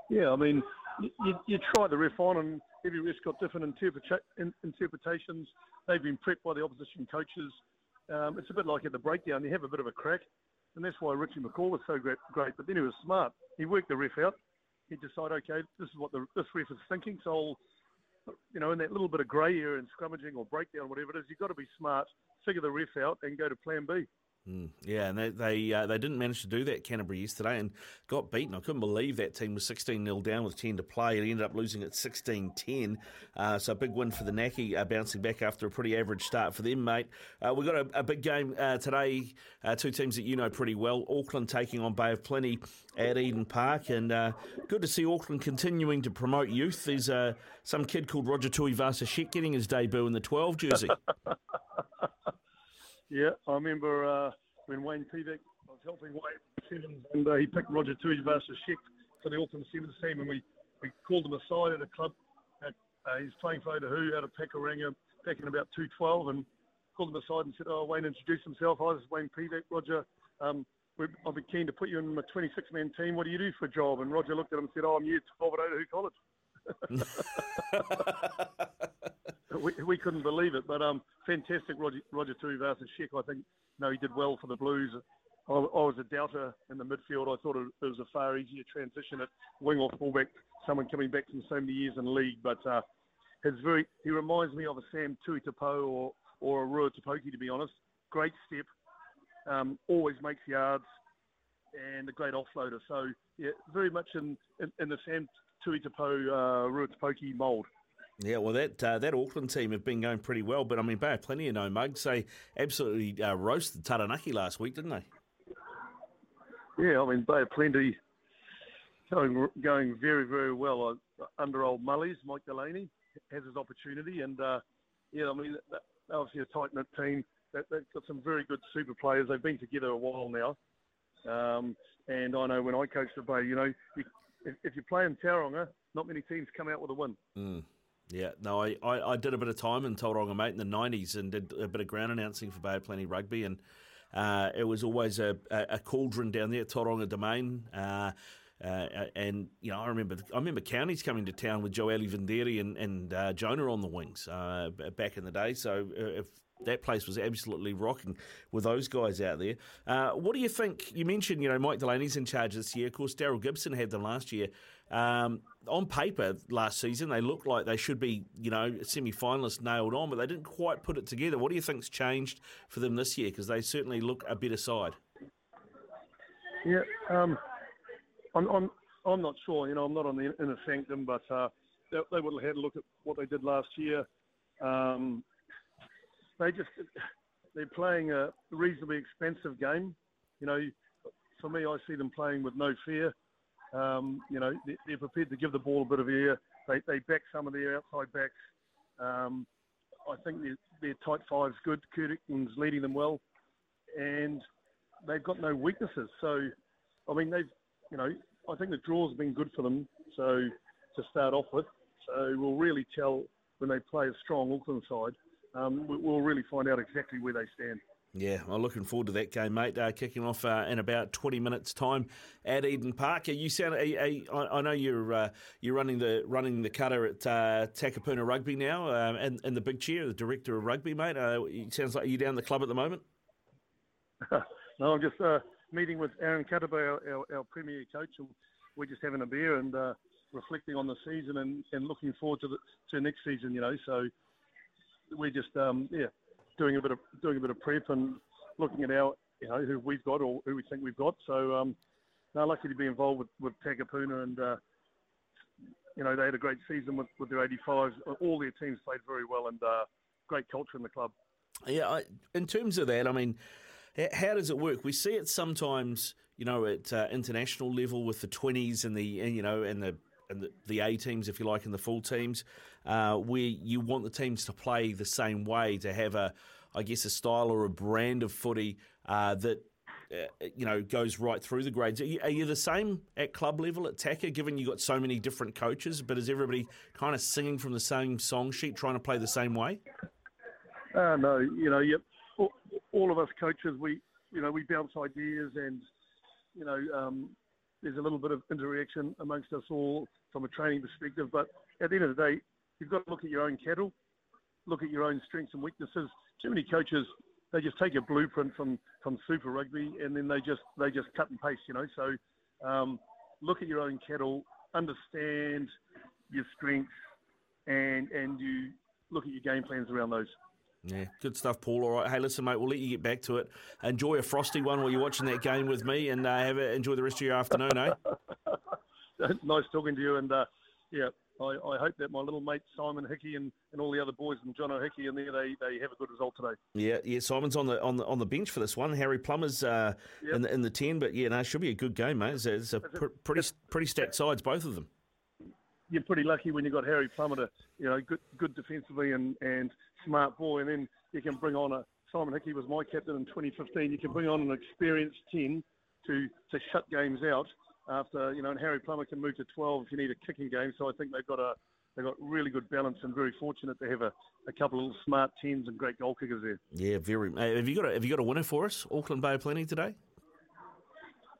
Yeah, I mean, you, you try the ref on and every ref's got different interpreta- in, interpretations. They've been prepped by the opposition coaches. Um, it's a bit like at the breakdown, you have a bit of a crack, and that's why Richie McCaw was so great. great. But then he was smart. He worked the ref out. He decided, okay, this is what the, this ref is thinking, so I'll, you know, in that little bit of grey area and scrummaging or breakdown, whatever it is, you've got to be smart, figure the ref out, and go to plan B. Mm, yeah, and they they, uh, they didn't manage to do that Canterbury yesterday and got beaten. I couldn't believe that team was 16 0 down with 10 to play. It ended up losing at 16 10. Uh, so a big win for the Naki, uh, bouncing back after a pretty average start for them, mate. Uh, we've got a, a big game uh, today. Uh, two teams that you know pretty well. Auckland taking on Bay of Plenty at Eden Park. And good to see Auckland continuing to promote youth. There's some kid called Roger Tuivasa-Sheck getting his debut in the 12 jersey. Yeah, I remember uh, when Wayne I was helping Wayne Sevens, and uh, he picked Roger Tuivasa-Sheck for the Auckland Sevens team, and we, we called him aside at a club. At, uh, he's playing for Otahuhu out of Pakuranga back in about 212, and called him aside and said, "Oh, Wayne, introduce himself. Hi, this is Wayne Pivac. Roger, um, I'll be keen to put you in my 26-man team. What do you do for a job?" And Roger looked at him and said, "Oh, I'm year 12 at Otahuhu College." We, we couldn't believe it, but um, fantastic Roger, Roger Tuivasa-Sheck. I think you know, he did well for the Blues. I, I, was a doubter in the midfield. I thought it, it, was a far easier transition at wing or fullback, someone coming back from so many years in league. But uh, his very, he reminds me of a Sam Tuitupou or or a Rua Tipoki, to be honest. Great step, um, always makes yards, and a great offloader. So yeah, very much in in, in the Sam Tuitupou uh, mould. Yeah, well, that uh, that Auckland team have been going pretty well, but I mean, Bay plenty of no mugs. They absolutely uh, roasted Taranaki last week, didn't they? Yeah, I mean, Bay of Plenty going going very very well uh, under old Mullies. Mike Delany has his opportunity, and uh, yeah, I mean, obviously a tight knit team. They've got some very good super players. They've been together a while now, um, and I know when I coached the Bay, you know, you, if, if you play in Tauranga, not many teams come out with a win. Mm. Yeah, no, I, I, I, did a bit of time in Tauranga, mate, in the 90s and did a bit of ground announcing for Bay of Plenty Rugby. And uh, it was always a, a, cauldron down there at Tauranga Domain. Uh, uh, and you know, I remember I remember counties coming to town with Joeli Vidiri and, and uh, Jonah on the wings uh, back in the day. So uh, if that place was absolutely rocking with those guys out there. Uh, what do you think? You mentioned you know Mike Delany's in charge this year. Of course, Daryl Gibson had them last year. Um, on paper, last season they looked like they should be you know semi-finalists nailed on, but they didn't quite put it together. What do you think's changed for them this year? Because they certainly look a better side. Yeah. Um I'm, I'm, I'm not sure. You know, I'm not on the inner sanctum, but uh, they, they would have had a look at what they did last year. Um, they just they're playing a reasonably expensive game. You know, for me, I see them playing with no fear. Um, you know, they're prepared to give the ball a bit of air. They, they back some of their outside backs. Um, I think their, their tight five's good. Kurtik's leading them well, and they've got no weaknesses. So, I mean, they've you know, I think the draw's been good for them. So to start off with, so we'll really tell when they play a strong Auckland side. Um, we'll really find out exactly where they stand. Yeah, I'm looking forward to that game, mate. Uh, kicking off uh, in about 20 minutes' time at Eden Park. You sound. A, a, I know you're uh, you're running the running the cutter at uh, Takapuna Rugby now, um, and, and the big chair, the director of rugby, mate. Uh, it sounds like you down the club at the moment. no, I'm just uh, meeting with Aaron Kataba, our, our, our, premier coach, and we're just having a beer and uh, reflecting on the season and, and looking forward to the to next season. You know, so we're just um, yeah doing a bit of doing a bit of prep and looking at our you know who we've got or who we think we've got. So um, now lucky to be involved with with Takapuna and. Uh, you know, they had a great season with, with their 85s. All their teams played very well and uh, great culture in the club. Yeah, I, in terms of that, I mean, how does it work? We see it sometimes, you know, at uh, international level with the twenties and the you know and the and the, the, A teams, if you like, and the full teams, uh, where you want the teams to play the same way, to have a, I guess, a style or a brand of footy uh, that. Uh, you know, goes right through the grades. Are you, are you, the same at club level at TACA, given you've got so many different coaches? But is everybody kind of singing from the same song sheet, trying to play the same way? Uh, no, you know, yep all of us coaches, we you know we bounce ideas and you know um, there's a little bit of interaction amongst us all from a training perspective. But at the end of the day, you've got to look at your own kettle, look at your own strengths and weaknesses. Too many coaches they just take a blueprint from from Super Rugby and then they just they just cut and paste, you know. So um, look at your own kettle, understand your strengths, and and you look at your game plans around those. Yeah, good stuff, Paul. All right, hey, listen, mate, we'll let you get back to it. Enjoy a frosty one while you're watching that game with me, and uh, have a, enjoy the rest of your afternoon, eh? nice talking to you, and uh, yeah, I, I, hope that my little mate Simon Hickey and, and all the other boys and John O'Hickey in there they, they have a good result today. Yeah, yeah. Simon's on the on the on the bench for this one. Harry Plummer's uh, yep. in the in the ten, but yeah, no, it should be a good game, mate. It's a, it's a pr- pretty pretty stacked sides, both of them you're pretty lucky when you've got Harry Plummer to, you know, good, good defensively and, and smart boy. And then you can bring on a Simon Hickey was my captain in 2015. You can bring on an experienced 10 to, to shut games out after, you know, and Harry Plummer can move to 12 if you need a kicking game. So I think they've got a, they've got really good balance and very fortunate to have a, a couple of smart tens and great goal kickers there. Yeah, very. Uh, have you got a, have you got a winner for us, Auckland Bay Plenty today?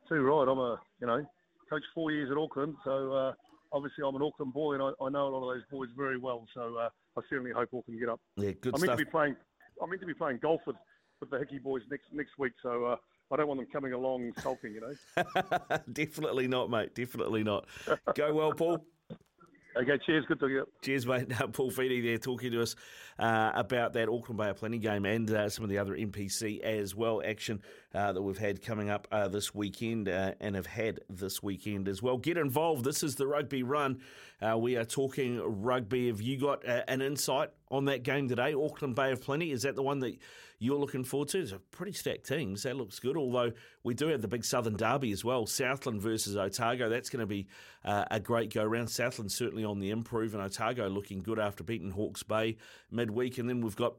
Too right. I'm a you know coach four years at Auckland, so uh, obviously I'm an Auckland boy and I, I know a lot of those boys very well. So uh, I certainly hope Auckland get up. Yeah, good I'm stuff. meant to be playing. I'm meant to be playing golf with, with the Hickey boys next next week. So. I don't want them coming along sulking, you know. Definitely not, mate. Definitely not. Go well, Paul. Okay, cheers. Good to you. Cheers, mate. Paul Feeney there talking to us uh, about that Auckland Bay of Plenty game and uh, some of the other NPC as well action uh, that we've had coming up uh, this weekend uh, and have had this weekend as well. Get involved. This is the Rugby Run. Uh, we are talking rugby. Have you got an insight on that game today? Auckland Bay of Plenty. Is that the one that you're looking forward to? It's a pretty stacked teams. That looks good. Although we do have the big Southern Derby as well. Southland versus Otago. That's going to be uh, a great go round. Southland certainly on the improve, and Otago looking good after beating Hawke's Bay midweek. And then we've got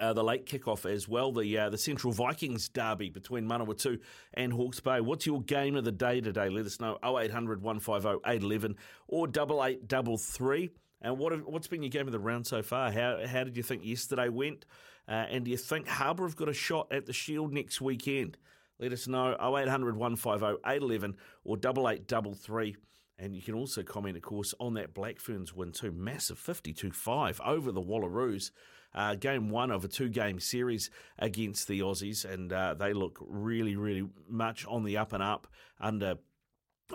uh, the late kickoff as well, the uh, the Central Vikings derby between Manawatu and Hawke's Bay. What's your game of the day today? Let us know 0800 150 811 or 8833 And what have, what's been your game of the round so far? How how did you think yesterday went? Uh, and do you think Harbour have got a shot at the Shield next weekend? Let us know 0800 150 811 or 8833. And you can also comment, of course, on that Black Ferns win too. Massive 52 5 over the Wallaroos. Uh, game one of a two game series against the Aussies, and uh, they look really, really much on the up and up under.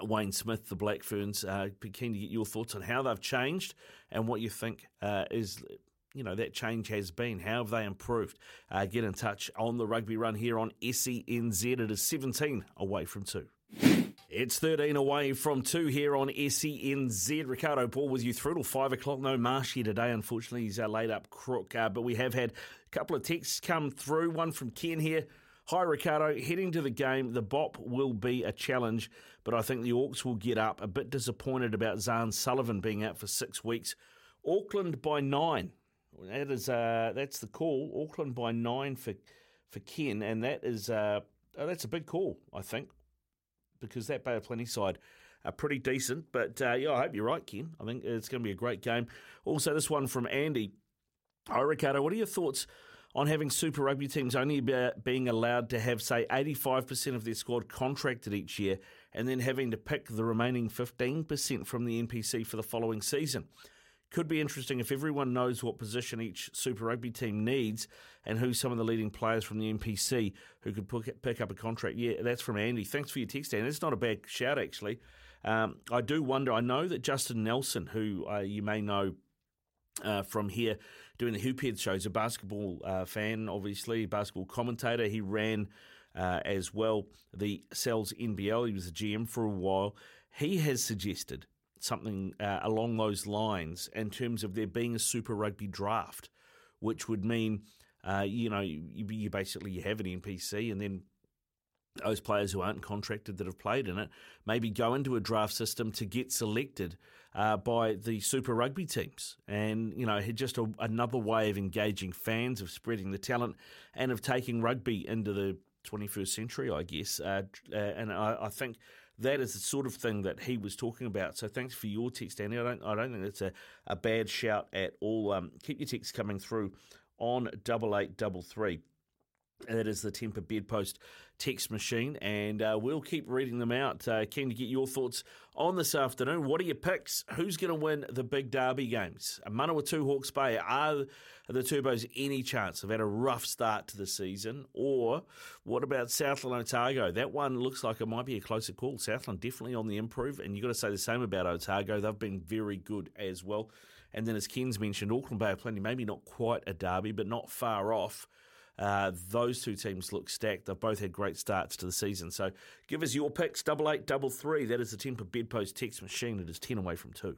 Wayne Smith, the Black Ferns, uh, keen to get your thoughts on how they've changed and what you think uh, is you know that change has been. How have they improved? Uh, get in touch on the rugby run here on SENZ. It is 17 away from two. It's 13 away from 2 here on SENZ. Ricardo Ball with you through till 5 o'clock. No Marsh here today, unfortunately. He's uh, laid up crook. Uh, but we have had a couple of texts come through. One from Ken here. Hi, Ricardo. Heading to the game, the bop will be a challenge, but I think the Auks will get up. A bit disappointed about Zarn Sullivan being out for six weeks. Auckland by nine. That is uh, that's the call. Auckland by nine for for Ken, and that is uh, oh, that's a big call. I think because that Bay of Plenty side are pretty decent. But uh, yeah, I hope you're right, Ken. I think it's going to be a great game. Also, this one from Andy. Hi, Ricardo. What are your thoughts on having Super Rugby teams only being allowed to have, say, 85% of their squad contracted each year and then having to pick the remaining 15% from the NPC for the following season? Could be interesting if everyone knows what position each Super Rugby team needs and who some of the leading players from the NPC who could pick up a contract. Yeah, that's from Andy. Thanks for your text, Andy. It's not a bad shout, actually. Um, I do wonder. I know that Justin Nelson, who uh, you may know uh, from here doing the Hoophead shows, a basketball uh, fan, obviously, basketball commentator. He ran uh, as well the Sal's NBL. He was a GM for a while. He has suggested something uh, along those lines in terms of there being a Super Rugby draft, which would mean, uh, you know, you, you, basically you have an NPC and then those players who aren't contracted that have played in it maybe go into a draft system to get selected uh, by the Super Rugby teams. And, you know, just a, another way of engaging fans, of spreading the talent, and of taking rugby into the 21st century, I guess. Uh, uh, and I, I think that is the sort of thing that he was talking about. So thanks for your text, Andy. I don't, I don't think that's a, a bad shout at all. Um, keep your texts coming through on double eight double three. That is the Tempur Bedpost text machine, and uh, we'll keep reading them out. Uh, keen to get your thoughts on this afternoon. What are your picks? Who's going to win the big derby games? Manawatu Hawke's Bay, are the Turbos any chance? They've had a rough start to the season. Or what about Southland Otago? That one looks like it might be a closer call. Southland definitely on the improve, and you've got to say the same about Otago. They've been very good as well. And then, as Ken's mentioned, Auckland Bay of Plenty, maybe not quite a derby, but not far off. Uh, those two teams look stacked. They've both had great starts to the season. So give us your picks, double eight, double three. That is the Tempur Bedpost text machine. It is 10 away from two.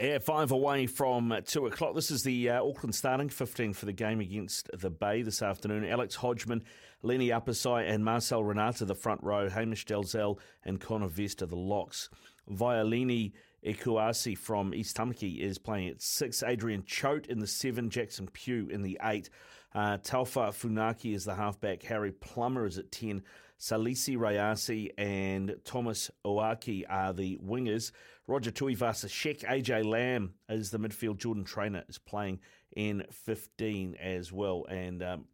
Yeah, five away from two o'clock. This is the uh, Auckland starting 15 for the game against the Bay this afternoon. Alex Hodgman, Leni Apisai, and Marcel Renata, the front row. Hamish Dalzell and Connor Vesta, the locks. Vaiolini Ekuasi from East Tamaki is playing at six. Adrian Choat in the seven. Jackson Pugh in the eight. Uh, Taufa Funaki is the halfback. Harry Plummer is at 10. Salesi Rayasi and Thomas Oaki are the wingers. Roger Tuivasa Sheck, AJ Lamb is the midfield. Jordan Trainor is playing in 15 as well. And um,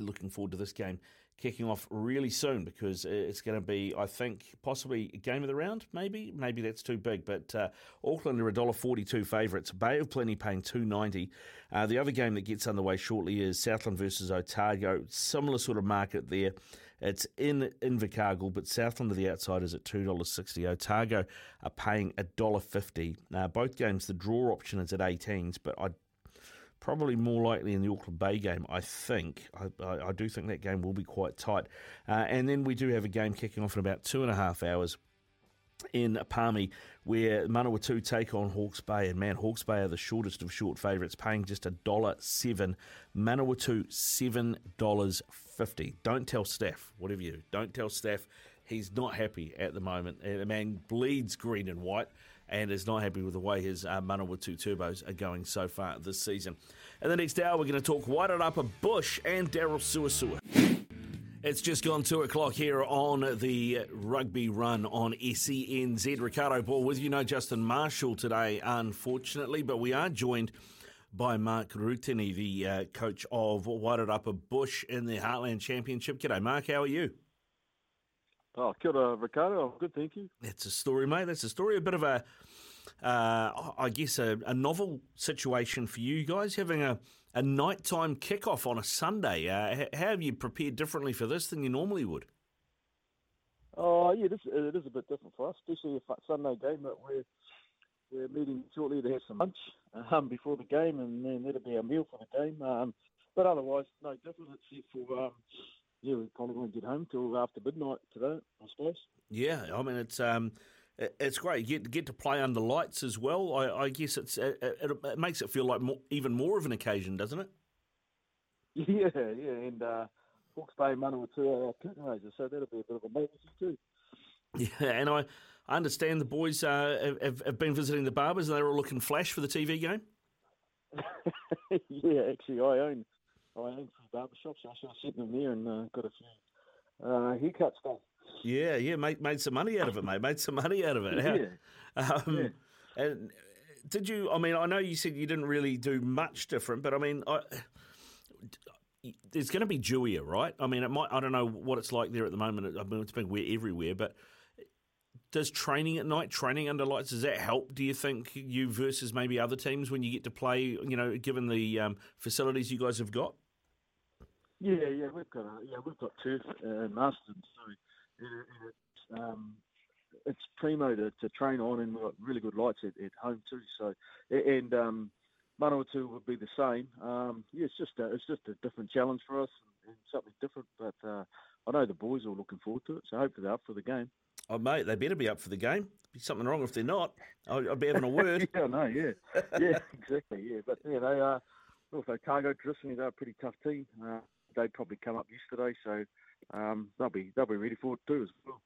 looking forward to this game kicking off really soon because it's going to be, I think, possibly game of the round. Maybe, maybe that's too big. But uh, Auckland are a dollar forty-two favourites. Bay of Plenty paying two ninety. Uh, the other game that gets underway shortly is Southland versus Otago. Similar sort of market there. It's in Invercargill, but Southland are the outsiders at two dollars sixty. Otago are paying a dollar fifty. Both games, the draw option is at 18s, but I probably more likely in the Auckland Bay game, I think. I, I, I do think that game will be quite tight. Uh, and then we do have a game kicking off in about two and a half hours in Palmy, where Manawatu take on Hawke's Bay, and man, Hawke's Bay are the shortest of short favourites, paying just a dollar seven. Manawatu seven dollars fifty. Don't tell Staff, whatever you do, don't tell Staff. He's not happy at the moment. The man bleeds green and white and is not happy with the way his uh, Manawatu Turbos are going so far this season. In the next hour, we're going to talk Wairarapa Bush and Daryl Suasua. It's just gone two o'clock here on the rugby run on SENZ. Ricardo Ball with you. No Justin Marshall today, unfortunately, but we are joined by Mark Rutini, the uh, coach of Wairarapa Bush in the Heartland Championship. G'day, Mark. How are you? Oh, kia ora, Ricardo. I'm good, thank you. That's a story, mate. That's a story. A bit of a, uh, I guess, a, a novel situation for you guys having a a nighttime kickoff on a Sunday. Uh, how have you prepared differently for this than you normally would? Oh, yeah, this, it is a bit different for us, especially a Sunday game that we're we're meeting shortly to have some lunch um, before the game, and then that'll be our meal for the game. Um, but otherwise, no different except for um, yeah, we probably won't get home till after midnight today, I suppose. Yeah, I mean it's um, it's great. You get get to play under lights as well. I, I guess it's it, it, it, makes it feel like more, even more of an occasion, doesn't it? Yeah, yeah, and uh, Hawke's Bay Manawatu are our curtain raisers, so that'll be a bit of a novelty too. Yeah, and I, I understand the boys uh, have, have been visiting the barbers and they're all looking flash for the TV game. yeah, actually, I own I own three barber shops. I should have sent them there and uh, got a few uh, haircuts done. Yeah, yeah, made made some money out of it, mate. Made some money out of it. yeah. Um, yeah. And did you? I mean, I know you said you didn't really do much different, but I mean, I, there's going to be dewier, right? I mean, it might. I don't know what it's like there at the moment. I mean, it's been wet everywhere, but does training at night, training under lights, does that help? Do you think you versus maybe other teams when you get to play? You know, given the um, facilities you guys have got. Yeah, yeah, we've got a, yeah, we've got turf uh, Masterton, so it's, um, it's primo to, to train on, and we've got really good lights at, at home too. So, and um, Manawatu would be the same. Um, yeah, it's just a, it's just a different challenge for us and, and something different. But uh, I know the boys are looking forward to it, so hopefully they're up for the game. Oh, mate, they better be up for the game. Be something wrong if they're not. I'll, I'll be having a word. yeah, no, yeah, yeah, exactly, yeah. But yeah, they are uh, also Cargo traditionally they're a pretty tough team. Uh, they probably come up yesterday, so um, they'll be they'll be ready for it too as well.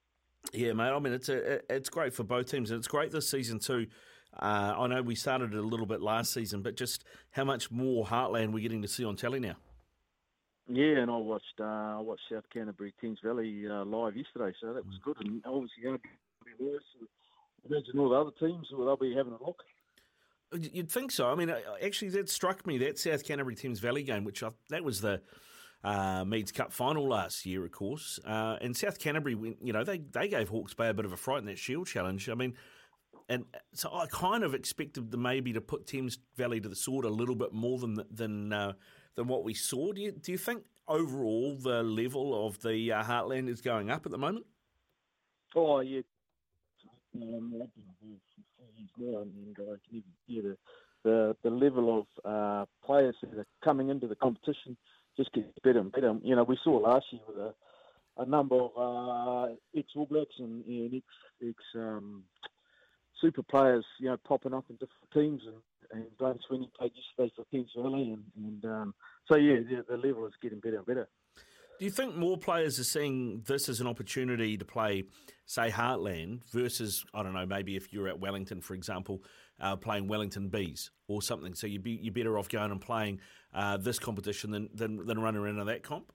Yeah, mate. I mean, it's a, it's great for both teams, and it's great this season too. Uh, I know we started it a little bit last season, but just how much more Heartland we're getting to see on telly now. Yeah, and I watched uh, I watched South Canterbury Thames Valley uh, live yesterday, so that was good. And obviously, going to be worse. Imagine all the other teams, well, they'll be having a look. You'd think so. I mean, uh, actually, that struck me that South Canterbury Thames Valley game, which I, that was the uh, Meads Cup final last year, of course. Uh, and South Canterbury, you know, they, they gave Hawke's Bay a bit of a fright in that Shield challenge. I mean, and so I kind of expected them maybe to put Thames Valley to the sword a little bit more than than uh, than what we saw. Do you, do you think overall the level of the uh, Heartland is going up at the moment? Oh yeah, I've and I can even hear the the, the level of uh, players that are coming into the competition just gets better and better. You know, we saw last year with a, a number of uh, ex All Blacks and, and ex, ex um, super players, you know, popping up in different teams. And, and Blaine Sweeney played yesterday for Kings Valley. And, and um, so, yeah, the, the level is getting better and better. Do you think more players are seeing this as an opportunity to play, say, Heartland versus, I don't know, maybe if you're at Wellington, for example, uh, playing Wellington Bees or something? So you'd be, you're better off going and playing uh, this competition than, than, than running around in that comp?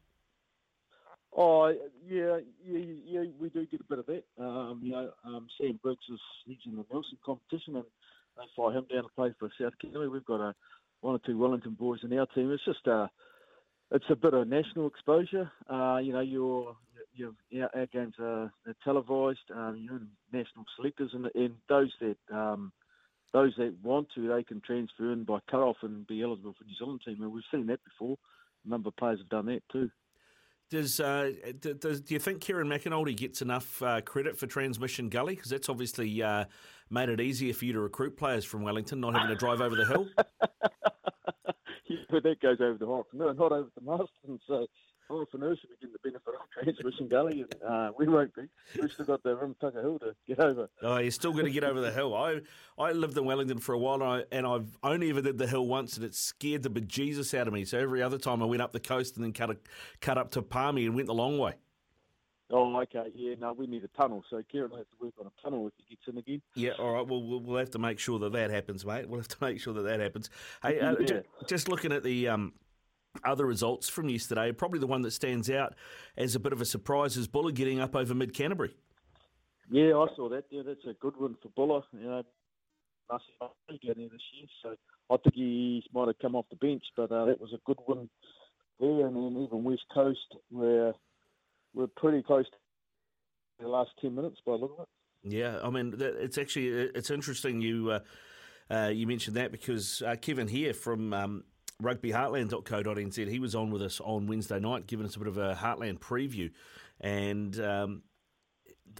Oh yeah, yeah, yeah. We do get a bit of that. Um, you know, um, Sam Briggs is he's in the Nelson competition, and they fly him down to play for South Canterbury. We've got a one or two Wellington boys in our team. It's just a uh, it's a bit of national exposure. Uh, you know, your your our, games are, are televised. Um, you're in national selectors, and, and those that um, those that want to, they can transfer in by cut-off and be eligible for the New Zealand team. And we've seen that before. A number of players have done that too. Does, uh, does do you think Kieran McAnulty gets enough uh, credit for Transmission Gully? Because that's obviously uh, made it easier for you to recruit players from Wellington, not having to drive over the hill. yeah, but that goes over the Hawks, no, not over the Marston. So should be getting the benefit of Transmission Gully, and uh, we won't be. We've still got the Rimutaka Hill to get over. Oh, you're still going to get over the hill. I I lived in Wellington for a while, and, I, and I've only ever did the hill once, and it scared the bejesus out of me. So every other time I went up the coast and then cut a, cut up to Palmy and went the long way. Oh, okay. Yeah, no, we need a tunnel. So Kieran will have to work on a tunnel if he gets in again. Yeah, all right. Well, we'll have to make sure that that happens, mate. We'll have to make sure that that happens. Hey, uh, yeah. just looking at the um, other results from yesterday. Probably the one that stands out as a bit of a surprise is Buller getting up over Mid Canterbury. Yeah, I saw that. Yeah, that's a good one for Buller. You know, down there this year, so I think he might have come off the bench, but uh, that was a good one there. And then even West Coast, where we're pretty close to the last ten minutes by looking at it. Yeah, I mean, it's actually it's interesting you uh, uh, you mentioned that because uh, Kevin here from um, rugbyheartland.co.nz, he was on with us on Wednesday night, giving us a bit of a Heartland preview, and um,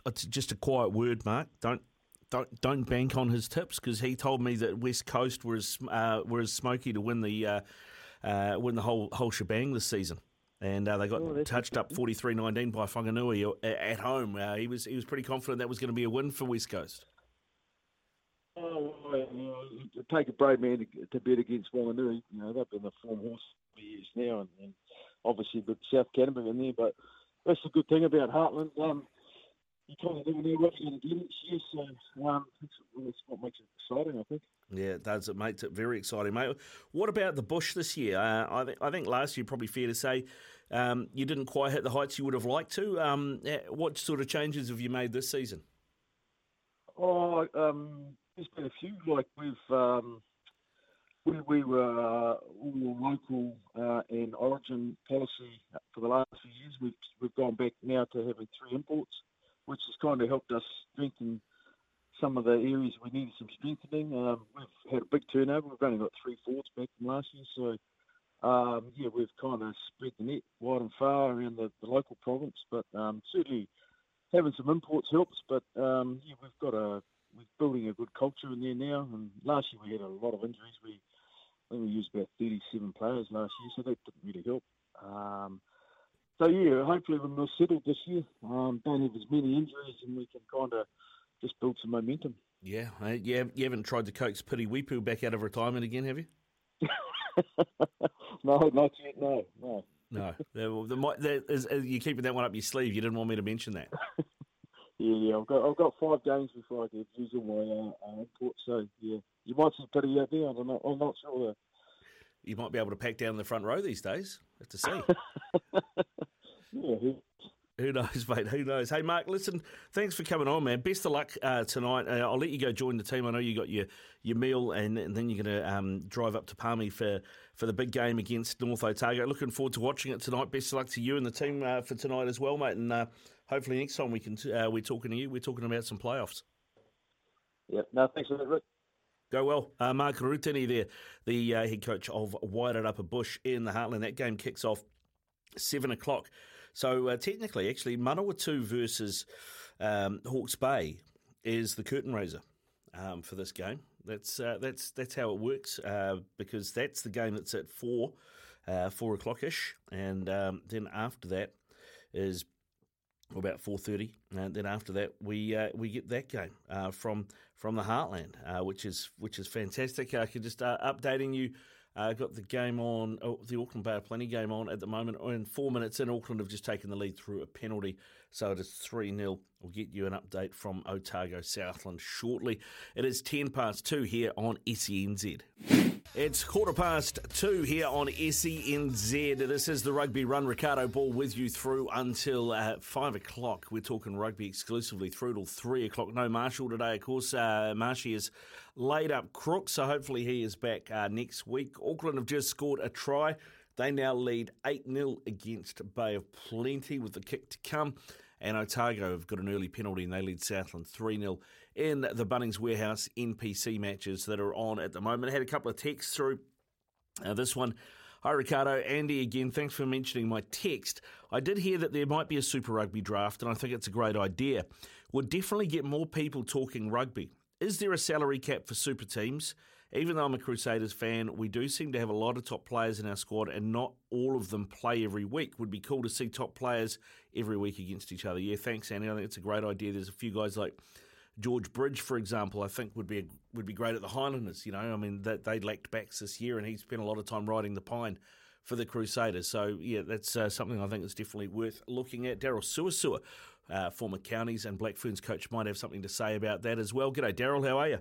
it's just a quiet word, Mark. Don't don't don't bank on his tips because he told me that West Coast were as, uh, were as smoky to win the uh, uh, win the whole whole shebang this season. And uh, they got oh, touched up 43-19 by Whanganui at home. Uh, he was he was pretty confident that was going to be a win for West Coast. Oh, it take a brave man to, to bet against Wanganui. You know, they've been the form horse for years now, and, and obviously with South Canterbury in there. But that's the good thing about Heartland. Um, you kind of never know what you're going to get each year, so um, that's what makes it exciting, I think. Yeah, it does. It makes it very exciting, mate. What about the bush this year? Uh, I, think, I think last year, probably fair to say, um, you didn't quite hit the heights you would have liked to. Um, what sort of changes have you made this season? Oh, um, there's been a few. Like we've um, we we were all local uh, and origin policy for the last few years. We've we've gone back now to having three imports, which has kind of helped us strengthen some of the areas we needed some strengthening. Um, we've had a big turnover. We've only got three forwards back from last year, so um, yeah, we've kind of spread the net wide and far around the, the local province. But um, certainly having some imports helps. But um, yeah, we've got a we're building a good culture in there now. And last year we had a lot of injuries. We I think we used about 37 players last year, so that didn't really help. Um, so yeah, hopefully we're settled this year. Um, don't have as many injuries, and we can kind of just build some momentum. Yeah, yeah. You haven't tried to coax Piri Weepu back out of retirement again, have you? no, not yet. No, no. No, the, the, the, you keeping that one up your sleeve. You didn't want me to mention that. Yeah, yeah, I've got I've got five games before I get use all my uh, uh. So yeah, you might see Piri out there. I don't know. I'm not sure. Though. You might be able to pack down the front row these days. Have to see. yeah. Who knows, mate? Who knows? Hey, Mark, listen, thanks for coming on, man. Best of luck uh, tonight. Uh, I'll let you go join the team. I know you got your, your meal and, and then you're going to um, drive up to Palmy for, for the big game against North Otago. Looking forward to watching it tonight. Best of luck to you and the team uh, for tonight as well, mate. And uh, hopefully next time we can uh, we're talking to you, we're talking about some playoffs. Yeah, no, thanks for that, Rick. Go well. Uh, Mark Rutini there, the uh, head coach of Wairarapa Bush in the Heartland. That game kicks off 7 o'clock. So uh, technically, actually, Manawatu versus um, Hawke's Bay is the curtain raiser um, for this game. That's uh, that's that's how it works uh, because that's the game that's at four, uh, four o'clock ish, and um, then after that is about four thirty, and then after that we uh, we get that game uh, from from the Heartland, uh, which is which is fantastic. I could just uh, updating you. Uh, got the game on, oh, the Auckland Bay of Plenty game on at the moment. In four minutes in, Auckland have just taken the lead through a penalty, so it is 3 0. We'll get you an update from Otago Southland shortly. It is 10 past 2 here on SENZ. It's quarter past two here on SENZ. This is the Rugby Run. Ricardo Ball with you through until uh, five o'clock. We're talking rugby exclusively through till three o'clock. No Marshall today, of course. Uh, Marshy is laid up crook, so hopefully he is back uh, next week. Auckland have just scored a try. They now lead 8 0 against Bay of Plenty with the kick to come. And Otago have got an early penalty and they lead Southland 3 0 in the Bunnings Warehouse NPC matches that are on at the moment. I had a couple of texts through. Uh, this one. Hi, Ricardo. Andy again. Thanks for mentioning my text. I did hear that there might be a Super Rugby draft, and I think it's a great idea. Would definitely get more people talking rugby. Is there a salary cap for super teams? Even though I'm a Crusaders fan, we do seem to have a lot of top players in our squad, and not all of them play every week. Would be cool to see top players every week against each other. Yeah, thanks, Andy. I think it's a great idea. There's a few guys like George Bridge, for example, I think would be would be great at the Highlanders. You know, I mean that they lacked backs this year, and he spent a lot of time riding the pine for the Crusaders. So yeah, that's uh, something I think is definitely worth looking at. Daryl Suasua, uh, former Counties and Black Ferns coach, might have something to say about that as well. G'day, Daryl. How are you?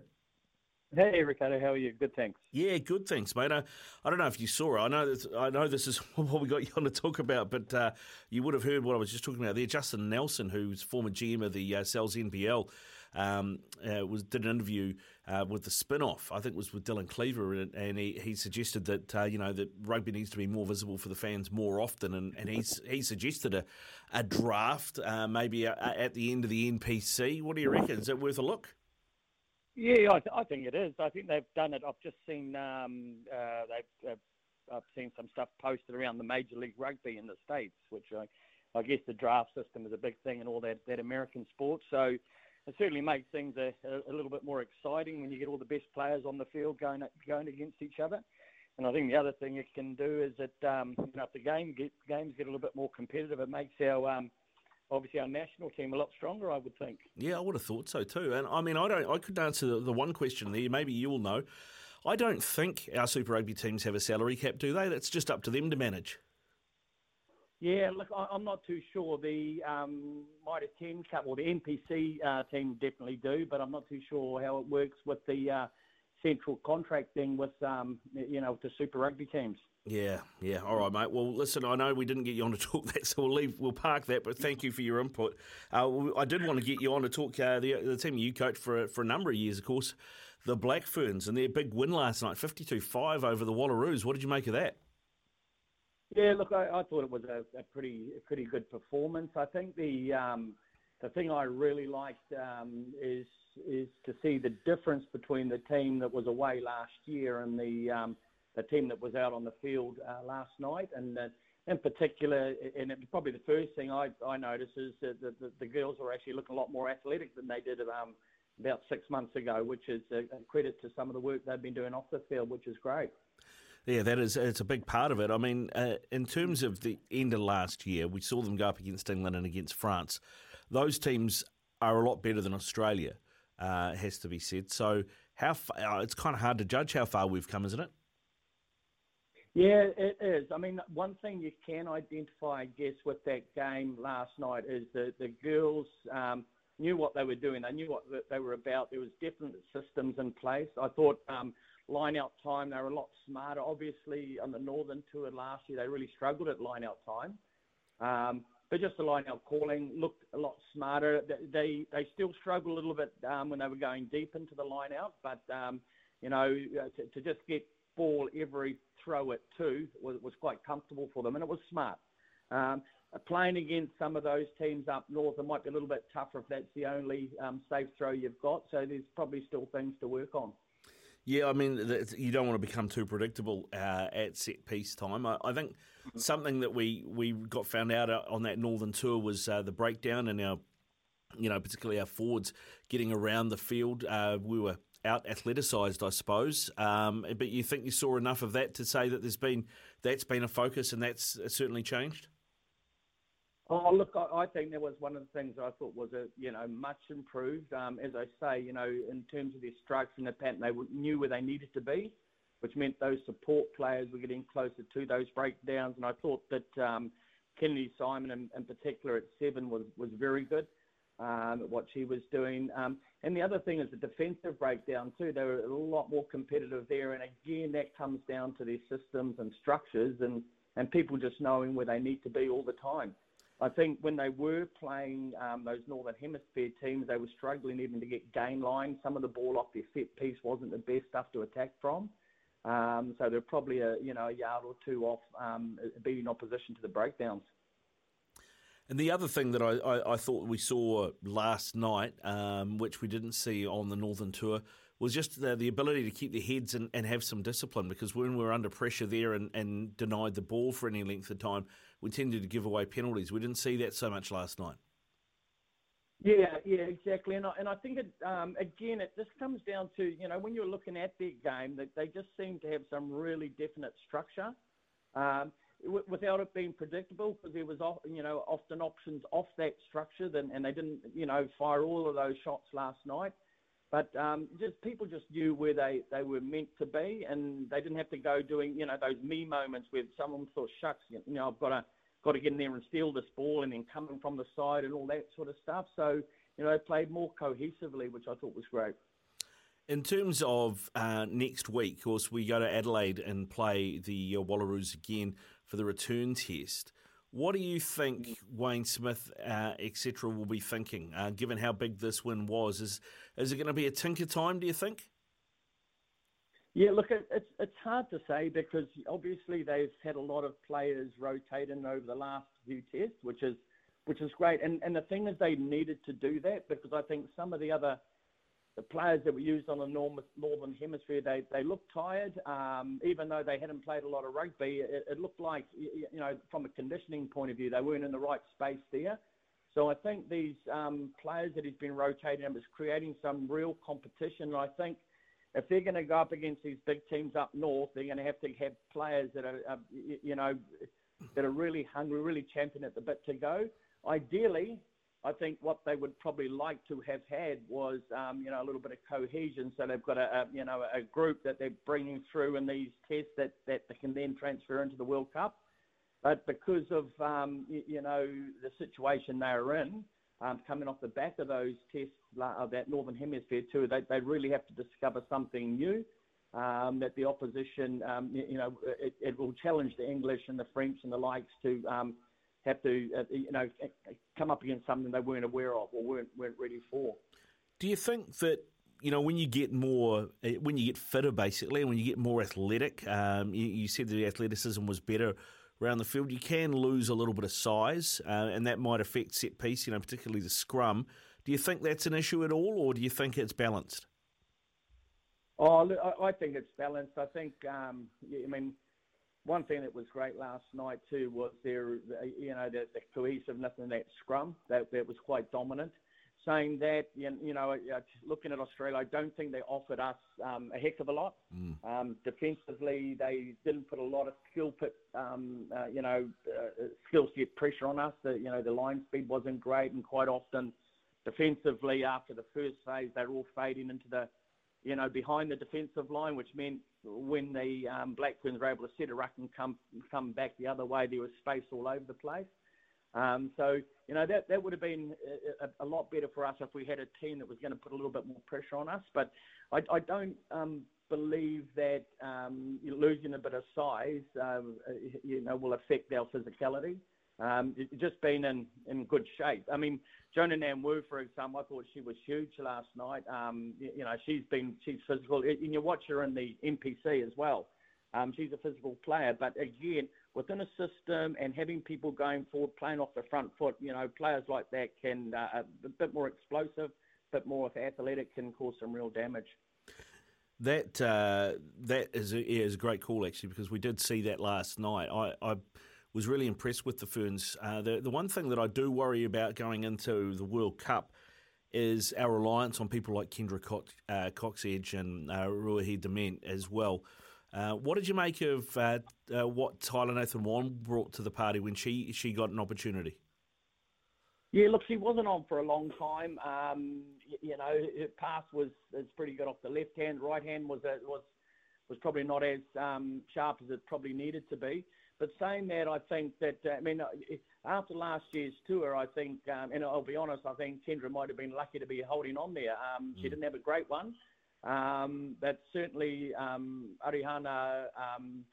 Hey, Ricardo, how are you? Good, thanks. Yeah, good, thanks, mate. I, I don't know if you saw it. I know this, I know this is what we got you on to talk about, but uh, you would have heard what I was just talking about there. Justin Nelson, who's former GM of the uh, Sal's NBL, um, uh, was did an interview uh, with the spin-off. I think it was with Dylan Cleaver, and, and he, he suggested that uh, you know that rugby needs to be more visible for the fans more often, and, and he's he suggested a a draft uh, maybe a, a, at the end of the NPC. What do you reckon? Is it worth a look? Yeah, I, th- I think it is. I think they've done it. I've just seen um, uh, they've uh, I've seen some stuff posted around the Major League Rugby in the states, which I, I guess the draft system is a big thing in all that that American sport. So it certainly makes things a, a, little bit more exciting when you get all the best players on the field going going against each other. And I think the other thing it can do is that um, you know if the game get, games get a little bit more competitive, it makes our um, obviously our national team a lot stronger, I would think. Yeah, I would have thought so too. And I mean, I don't. I could answer the, the one question there. Maybe you will know. I don't think our Super Rugby teams have a salary cap, do they? That's just up to them to manage. Yeah, look, I'm not too sure. The um, Mitre 10 Cup or the NPC uh, team definitely do, but I'm not too sure how it works with the uh, central contracting with um, you know the Super Rugby teams. Yeah, yeah. All right, mate. Well, listen, I know we didn't get you on to talk that, so we'll leave. We'll park that. But thank you for your input. Uh, I did want to get you on to talk uh, the, the team you coached for for a number of years, of course, the Black Ferns, and their big win last night, fifty-two-five over the Wallaroos. What did you make of that? Yeah, look, I, I thought it was a, a, pretty a pretty good performance. I think the um, the thing I really liked um, is is to see the difference between the team that was away last year and the um, the team that was out on the field uh, last night, and uh, in particular, and it, probably the first thing I, I noticed is that the, the, the girls are actually looking a lot more athletic than they did um, about six months ago, which is a, a credit to some of the work they've been doing off the field, which is great. Yeah, that is it's a big part of it. I mean, uh, in terms of the end of last year, we saw them go up against England and against France. Those teams are a lot better than Australia, uh, has to be said. So, how far, uh, it's kind of hard to judge how far we've come, isn't it? Yeah, it is. I mean, one thing you can identify, I guess, with that game last night is that the girls um, knew what they were doing. They knew what they were about. There was different systems in place. I thought um, line out time, they were a lot smarter. Obviously, on the Northern Tour last year, they really struggled at line out time. Um, but just the line out calling looked a lot smarter. They they still struggled a little bit um, when they were going deep into the line out, but um, you know uh, to, to just get ball every throw it to was, was quite comfortable for them, and it was smart. Um, playing against some of those teams up north, it might be a little bit tougher if that's the only um, safe throw you've got. So there's probably still things to work on. Yeah, I mean, you don't want to become too predictable uh, at set piece time. I, I, think. Something that we, we got found out on that northern tour was uh, the breakdown and our, you know, particularly our forwards getting around the field. Uh, we were out athleticised, I suppose. Um, but you think you saw enough of that to say that there's been that's been a focus and that's certainly changed. Oh, look, I, I think that was one of the things I thought was a you know much improved. Um, as I say, you know, in terms of their strikes and the pattern, they knew where they needed to be, which meant those support players were getting closer to those breakdowns. And I thought that um, Kennedy Simon, in, in particular at seven, was was very good um, what she was doing. Um, and the other thing is the defensive breakdown too. They were a lot more competitive there. And again, that comes down to their systems and structures and, and people just knowing where they need to be all the time. I think when they were playing um, those Northern Hemisphere teams, they were struggling even to get game line. Some of the ball off their set piece wasn't the best stuff to attack from. Um, so they're probably a you know a yard or two off um, beating opposition to the breakdowns. And the other thing that I, I, I thought we saw last night, um, which we didn't see on the Northern Tour, was just the, the ability to keep their heads and, and, have some discipline. Because when we were under pressure there and, and denied the ball for any length of time, we tended to give away penalties. We didn't see that so much last night. Yeah, yeah, exactly. And I, and I think, it, um, again, it just comes down to, you know, when you're looking at their game, that they just seem to have some really definite structure. Um, without it being predictable because there was you know often options off that structure then, and they didn't you know fire all of those shots last night but um, just people just knew where they, they were meant to be and they didn't have to go doing you know those me moments where someone thought shucks you know I've got to got to get in there and steal this ball and then coming from the side and all that sort of stuff so you know played more cohesively which I thought was great In terms of uh, next week, of course, we go to Adelaide and play the uh, Wallaroos again for the return test. What do you think Wayne Smith, uh, etc., will be thinking, uh, given how big this win was? Is is it going to be a tinker time? Do you think? Yeah, look, it, it's it's hard to say because obviously they've had a lot of players rotating over the last few tests, which is which is great. And and the thing is, they needed to do that because I think some of the other the players that were used on the northern hemisphere, they they looked tired. Um, even though they hadn't played a lot of rugby, it, it looked like you know from a conditioning point of view, they weren't in the right space there. So I think these um, players that he's been rotating is creating some real competition. And I think if they're going to go up against these big teams up north, they're going to have to have players that are, uh, you know, that are really hungry, really champion at the bit to go. Ideally, I think what they would probably like to have had was, um, you know, a little bit of cohesion. So they've got a, a, you know, a group that they're bringing through in these tests that, that they can then transfer into the World Cup. But because of, um, you, you, know, the situation they're in, um, coming off the back of those tests of that Northern Hemisphere too, they, they really have to discover something new. Um, that the opposition, um, you, know, it, it, will challenge the English and the French and the likes to um, have to, uh, you know, come up against something they weren't aware of or weren't weren't ready for. Do you think that you know when you get more, uh, when you get fitter, basically, when you get more athletic, um, you, you, said the athleticism was better around the field. You can lose a little bit of size, uh, and that might affect set piece. You know, particularly the scrum. Do you think that's an issue at all, or do you think it's balanced? Oh, I think it's balanced. I think, um, I mean, one thing that was great last night too was their, you know, the, the cohesiveness in that scrum that, that was quite dominant. Saying that, you know, looking at Australia, I don't think they offered us um, a heck of a lot. Mm. Um, defensively, they didn't put a lot of skill um, uh, you know, uh, skill set pressure on us. The, you know, the line speed wasn't great, and quite often, defensively, after the first phase, they were all fading into the you know, behind the defensive line, which meant when the um, Black Ferns were able to set a ruck and come come back the other way, there was space all over the place. Um, so, you know, that, that would have been a, a, lot better for us if we had a team that was going to put a little bit more pressure on us. But I, I don't um, believe that um, losing a bit of size, um, you know, will affect our physicality. Um, just been in, in good shape. I mean, Joanah Ngan-Woo, for example, I thought she was huge last night. Um, you, you, know, she's been she's physical, and you watch her in the NPC as well. Um, she's a physical player, but again, within a system and having people going forward, playing off the front foot, you know, players like that can uh, a bit more explosive, a bit more athletic, can cause some real damage. That uh, that is a, yeah, is a great call actually because we did see that last night. I, I was really impressed with the Ferns. Uh, the, the one thing that I do worry about going into the World Cup is our reliance on people like Kendra Cox, uh, Cocksedge and uh, Ruahei Demant as well. Uh, what did you make of uh, uh, what Tyler Nathan-Wong brought to the party when she, she got an opportunity? Yeah, look, she wasn't on for a long time. Um, you, you, know, her pass was, was pretty good off the left hand. Right hand was a, was was probably not as um, sharp as it probably needed to be. But saying that, I think that uh, I mean uh, after last year's tour, I think, um, and I'll be honest, I think Kendra might have been lucky to be holding on there. Um, she mm. didn't have a great one, um, but certainly um, Arihana um,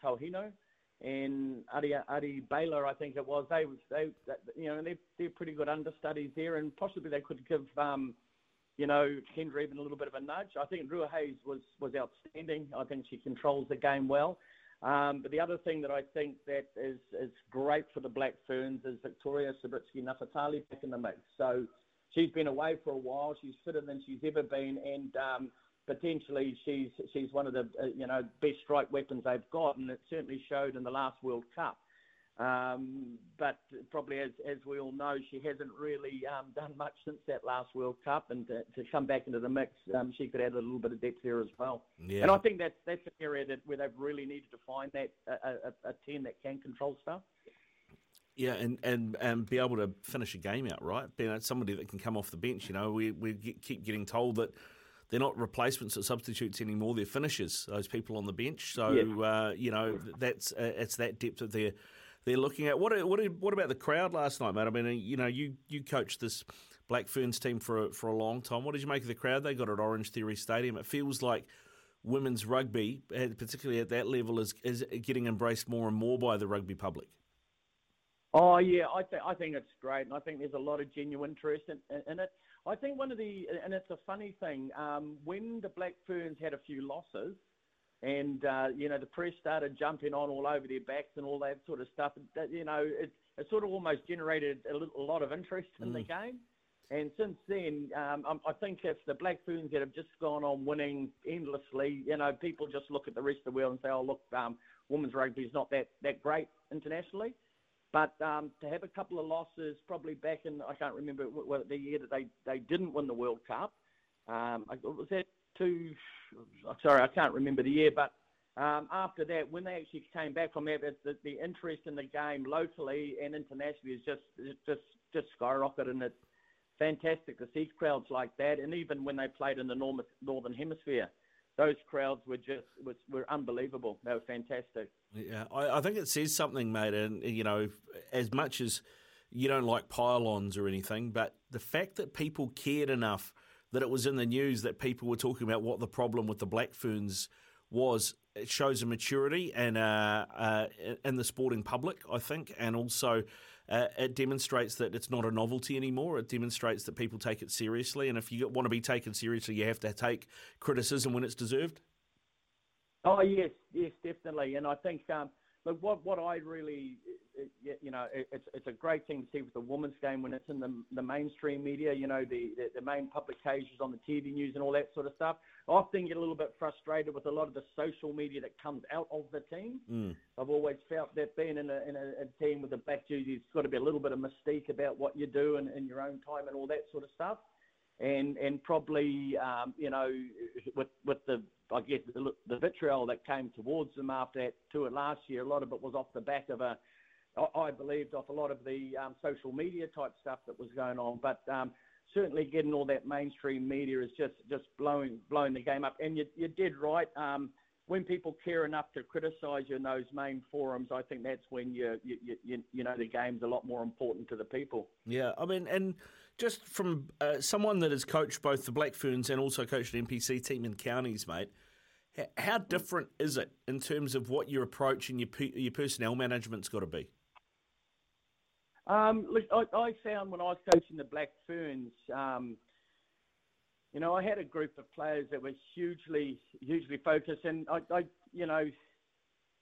and Ari, Ari Baylor, I think it was. They, they, they you know, they're, they're pretty good understudies there, and possibly they could give. Um, you know, Kendra even a little bit of a nudge. I think Ruahei was was outstanding. I think she controls the game well. Um, but the other thing that I think that is, is great for the Black Ferns is Victoria Subritzky-Nafatali back in the mix. So she's been away for a while. She's fitter than she's ever been, and um, potentially she's she's one of the uh, you know best strike weapons they've got, and it certainly showed in the last World Cup. Um, but probably, as, as we all know, she hasn't really um, done much since that last World Cup, and to, to come back into the mix, um, she could add a little bit of depth there as well. Yeah. And I think that's that's an area that where they've really needed to find that a, a, a ten that can control stuff. Yeah, and, and, and be able to finish a game out, right? Being somebody that can come off the bench. You know, we we get, keep getting told that they're not replacements or substitutes anymore; they're finishers. Those people on the bench. So yeah. uh, you know, that's uh, it's that depth of their they're looking at. What what what about the crowd last night, mate? I mean, you know, you you coached this Black Ferns team for a, for a long time. What did you make of the crowd they got at Orangetheory Stadium? It feels like women's rugby, particularly at that level, is is getting embraced more and more by the rugby public. Oh yeah, I think I think it's great, and I think there's a lot of genuine interest in, in it. I think one of the and it's a funny thing um, when the Black Ferns had a few losses, and uh, you know the press started jumping on all over their backs and all that sort of stuff. That, you know, it, it sort of almost generated a, little, a lot of interest in mm. the game. And since then, um, I think if the Black Ferns that have just gone on winning endlessly, you know, people just look at the rest of the world and say, "Oh, look, um, women's rugby is not that that great internationally." But um, to have a couple of losses, probably back in I can't remember what, the year that they, they didn't win the World Cup. Um, was that two? Sorry, I can't remember the year. But um, after that, when they actually came back from that, the, the interest in the game locally and internationally is just just just skyrocketed, and it's fantastic to see crowds like that. And even when they played in the northern hemisphere, those crowds were just was, were unbelievable. They were fantastic. Yeah, I, I think it says something, mate. And you know, as much as you don't like pylons or anything, but the fact that people cared enough that it was in the news that people were talking about what the problem with the Black Ferns was, it shows a maturity and uh, uh, in the sporting public, I think, and also uh, it demonstrates that it's not a novelty anymore. It demonstrates that people take it seriously, and if you want to be taken seriously, you have to take criticism when it's deserved. Oh yes, yes, definitely. And I think um, look, what what I really, you know, it's it's a great thing to see with the women's game when it's in the the mainstream media. You know, the the, the main publications on the TV news and all that sort of stuff. I often get a little bit frustrated with a lot of the social media that comes out of the team. Mm. I've always felt that being in a in a, a team with a black jersey, it's got to be a little bit of mystique about what you do in, in your own time and all that sort of stuff and and probably um, you know with with the I guess the, vitriol that came towards them after that tour last year, a lot of it was off the back of a I believed off a lot of the um, social media type stuff that was going on, but um, certainly getting all that mainstream media is just just blowing blowing the game up. And you you did right. Um, when people care enough to criticise you in those main forums, I think that's when you you, you you know the game's a lot more important to the people. Yeah, I mean, and just from uh, someone that has coached both the Black Ferns and also coached an NPC team in counties, mate. How different is it in terms of what your approach and your your personnel management's got to be? Um, look, I, I, found when I was coaching the Black Ferns, um, you know, I had a group of players that were hugely, hugely focused, and I, I you know,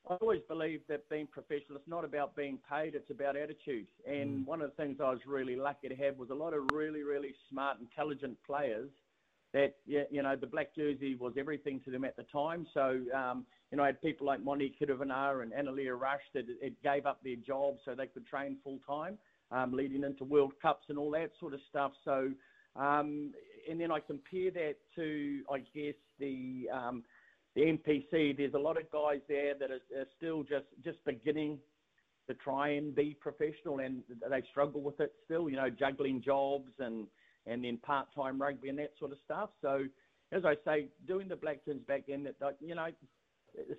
I always believe that being professional, it's not about being paid, it's about attitude. And mm. one of the things I was really lucky to have was a lot of really, really smart, intelligent players that, you know, the black jersey was everything to them at the time. So, um, you know, I had people like Monique Hirovanaa and Annaleah Rush that it gave up their jobs so they could train full time, um, leading into World Cups and all that sort of stuff. So, um, and then I compare that to, I guess, the um, the NPC, there's a lot of guys there that are, are still just, just beginning to try and be professional and they struggle with it still, you know, juggling jobs and, and then part-time rugby and that sort of stuff. So, as I say, doing the Black Ferns back then, that you know,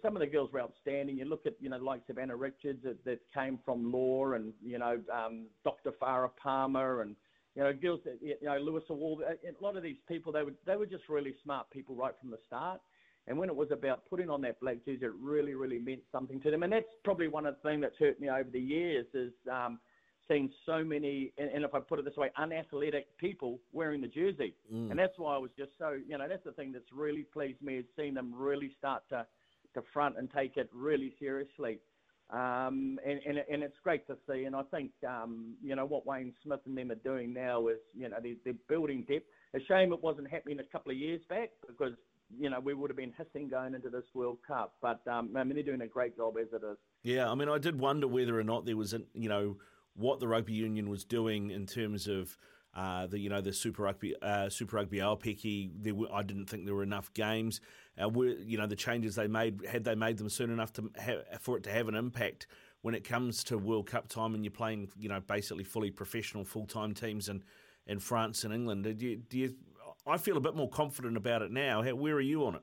some of the girls were outstanding. You look at you know of Anna Richards that, that came from law, and you know um, Dr. Farah Palmer, and you know girls that you know Louisa Wall. A lot of these people they were they were just really smart people right from the start. And when it was about putting on that black jersey, it really, really meant something to them. And that's probably one of the things that's hurt me over the years is um, seeing so many, and, and, if I put it this way, unathletic people wearing the jersey. Mm. And that's why I was just so, you know, that's the thing that's really pleased me is seeing them really start to, to front and take it really seriously. Um, and, and, and, it's great to see. And I think, um, you know, what Wayne Smith and them are doing now is, you know, they're, they're building depth. A shame it wasn't happening a couple of years back because you know, we would have been hissing going into this World Cup. But um, I mean, they're doing a great job as it is. Yeah, I mean, I did wonder whether or not there was, you know, what the rugby union was doing in terms of uh, the, you know, the Super Rugby, uh, Super Rugby Aupiki. There were, I didn't think there were enough games. Uh, were, you know, the changes they made had they made them soon enough to have, for it to have an impact when it comes to World Cup time and you're playing, you know, basically fully professional full time teams in, in France and England. Do you, do you I feel a bit more confident about it now. How, where are you on it?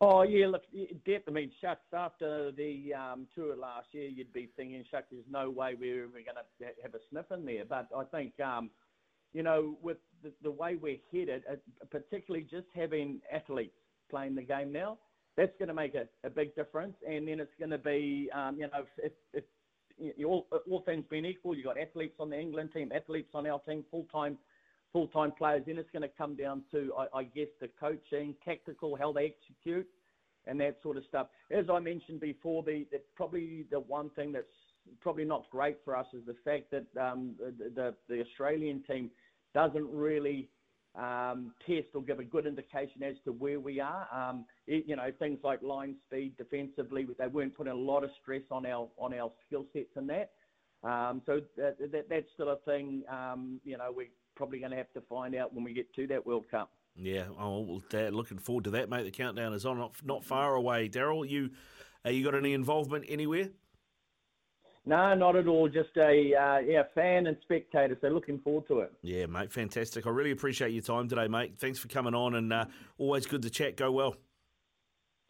Oh yeah, look, depth. I mean, shucks. After the um, tour last year, you'd be thinking, shucks, there's no way we're ever going to have a sniff in there. But I think, um, you know, with the, the way we're headed, uh, particularly just having athletes playing the game now, that's going to make a, a big difference. And then it's going to be, um, you know, if, if, if all, all things being equal, you've got athletes on the England team, athletes on our team, full time full time players. Then it's going to come down to, I, I guess, the coaching, tactical, how they execute, and that sort of stuff. As I mentioned before, the, the probably the one thing that's probably not great for us is the fact that um, the, the, the Australian team doesn't really um, test or give a good indication as to where we are. Um, it, you know, things like line speed, defensively, they weren't putting a lot of stress on our on our skill sets in that. Um, so that, that, that's still a thing. Um, you know, we're probably going to have to find out when we get to that World Cup. Yeah, oh, well, looking forward to that, mate. The countdown is on, not, not far away. Daryl, you, uh, you got any involvement anywhere? No, not at all. Just a uh, yeah fan and spectator. So looking forward to it. Yeah, mate, fantastic. I really appreciate your time today, mate. Thanks for coming on, and uh, always good to chat. Go well.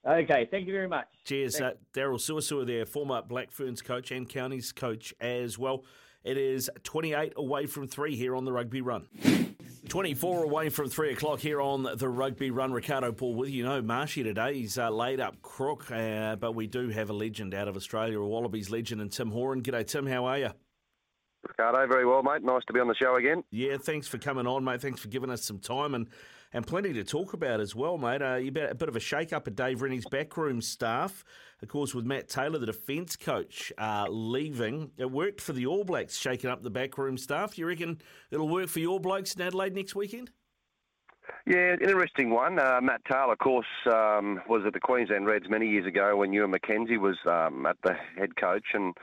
Okay, thank you very much. Cheers, uh, Daryl Suasua there, former Black Ferns coach and Counties coach as well. It is 28 away from three here on the Rugby Run. 24 away from 3 o'clock here on the Rugby Run. Ricardo Paul with you. know, Marshy today, he's uh, laid up crook, uh, but we do have a legend out of Australia, a Wallabies legend, and Tim Horan. G'day, Tim. How are you? Ricardo, very well, mate. Nice to be on the show again. Yeah, thanks for coming on, mate. Thanks for giving us some time and, and plenty to talk about as well, mate. Uh, you a bit of a shake up at Dave Rennie's backroom staff. Of course, with Matt Taylor, the defence coach, uh, leaving. It worked for the All Blacks, shaking up the backroom staff. You reckon it'll work for your blokes in Adelaide next weekend? Yeah, interesting one. Uh, Matt Taylor, of course, um, was at the Queensland Reds many years ago when Ewen McKenzie was um, at the head coach, and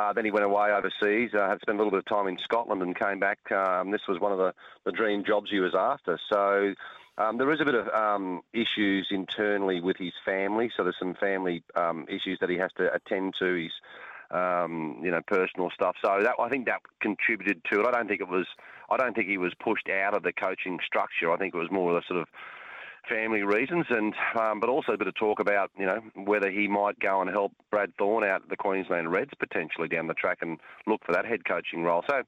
uh, then he went away overseas, uh, had spent a little bit of time in Scotland and came back. Um, this was one of the, the dream jobs he was after. So um, there is a bit of um, issues internally with his family. So there's some family um, issues that he has to attend to. His um, you know, personal stuff. So that I think that contributed to it. I don't think it was. I don't think he was pushed out of the coaching structure. I think it was more of a sort of family reasons, and um, but also a bit of talk about you know whether he might go and help Brad Thorn out at the Queensland Reds potentially down the track and look for that head coaching role. So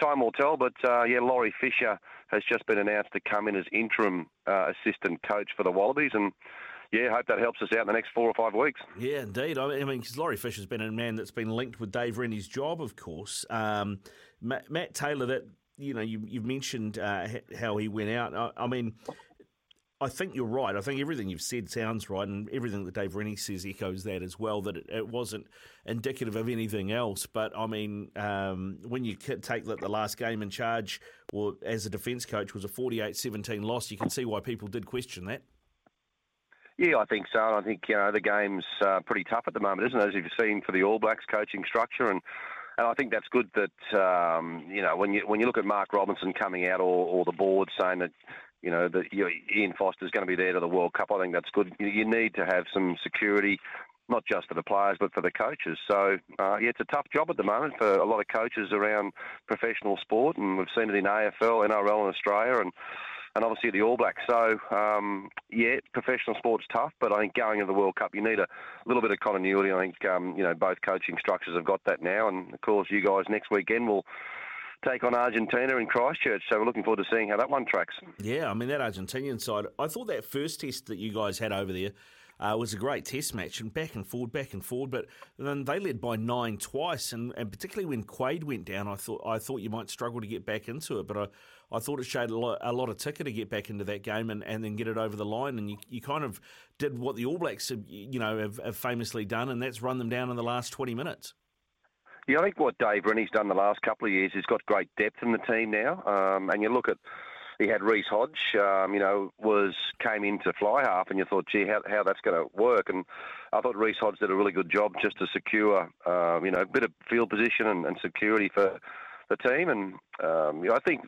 time will tell. But uh, yeah, Laurie Fisher has just been announced to come in as interim uh, assistant coach for the Wallabies, and yeah, hope that helps us out in the next four or five weeks. Yeah, indeed. I mean, because Laurie Fisher's been a man that's been linked with Dave Rennie's job, of course. Um, Matt, Matt, Taylor, that you know, you, have mentioned uh, how he went out. I, I mean, I think you're right. I think everything you've said sounds right, and everything that Dave Rennie says echoes that as well. That it, it wasn't indicative of anything else. But I mean, um, when you take that the last game in charge, or as a defence coach, was a 48-17 loss, you can see why people did question that. Yeah, I think so. I think you know the game's uh, pretty tough at the moment, isn't it? As you've seen for the All Blacks coaching structure, and and I think that's good that um, you know when you when you look at Mark Robinson coming out or, or the board saying that you know, that Ian Foster's going to be there to the World Cup. I think that's good. You need to have some security, not just for the players, but for the coaches. So, uh, yeah, it's a tough job at the moment for a lot of coaches around professional sport, and we've seen it in AFL, NRL in Australia, and and obviously the All Blacks. So, um, yeah, professional sport's tough, but I think going into the World Cup, you need a little bit of continuity. I think, um, you know, both coaching structures have got that now, and of course, you guys next weekend will take on Argentina in Christchurch. So we're looking forward to seeing how that one tracks. Yeah, I mean, that Argentinian side, I thought that first test that you guys had over there. Uh, was a great test match and back and forward, back and forward. But then they led by nine twice, and, and particularly when Quade went down, I thought I thought you might struggle to get back into it. But I, I thought it showed a lot, a lot of ticker to get back into that game and, and then get it over the line. And you, you kind of did what the All Blacks have, you know have, have famously done, and that's run them down in the last twenty minutes. Yeah, I think what Dave Rennie's done the last couple of years, he's got great depth in the team now. Um, and you look at, he had Reece Hodge, um, you know, was came into fly half, and you thought, gee, how, how that's going to work. And I thought Reece Hodge did a really good job just to secure, um, you know, a bit of field position and, and security for the team. And um, you know, I think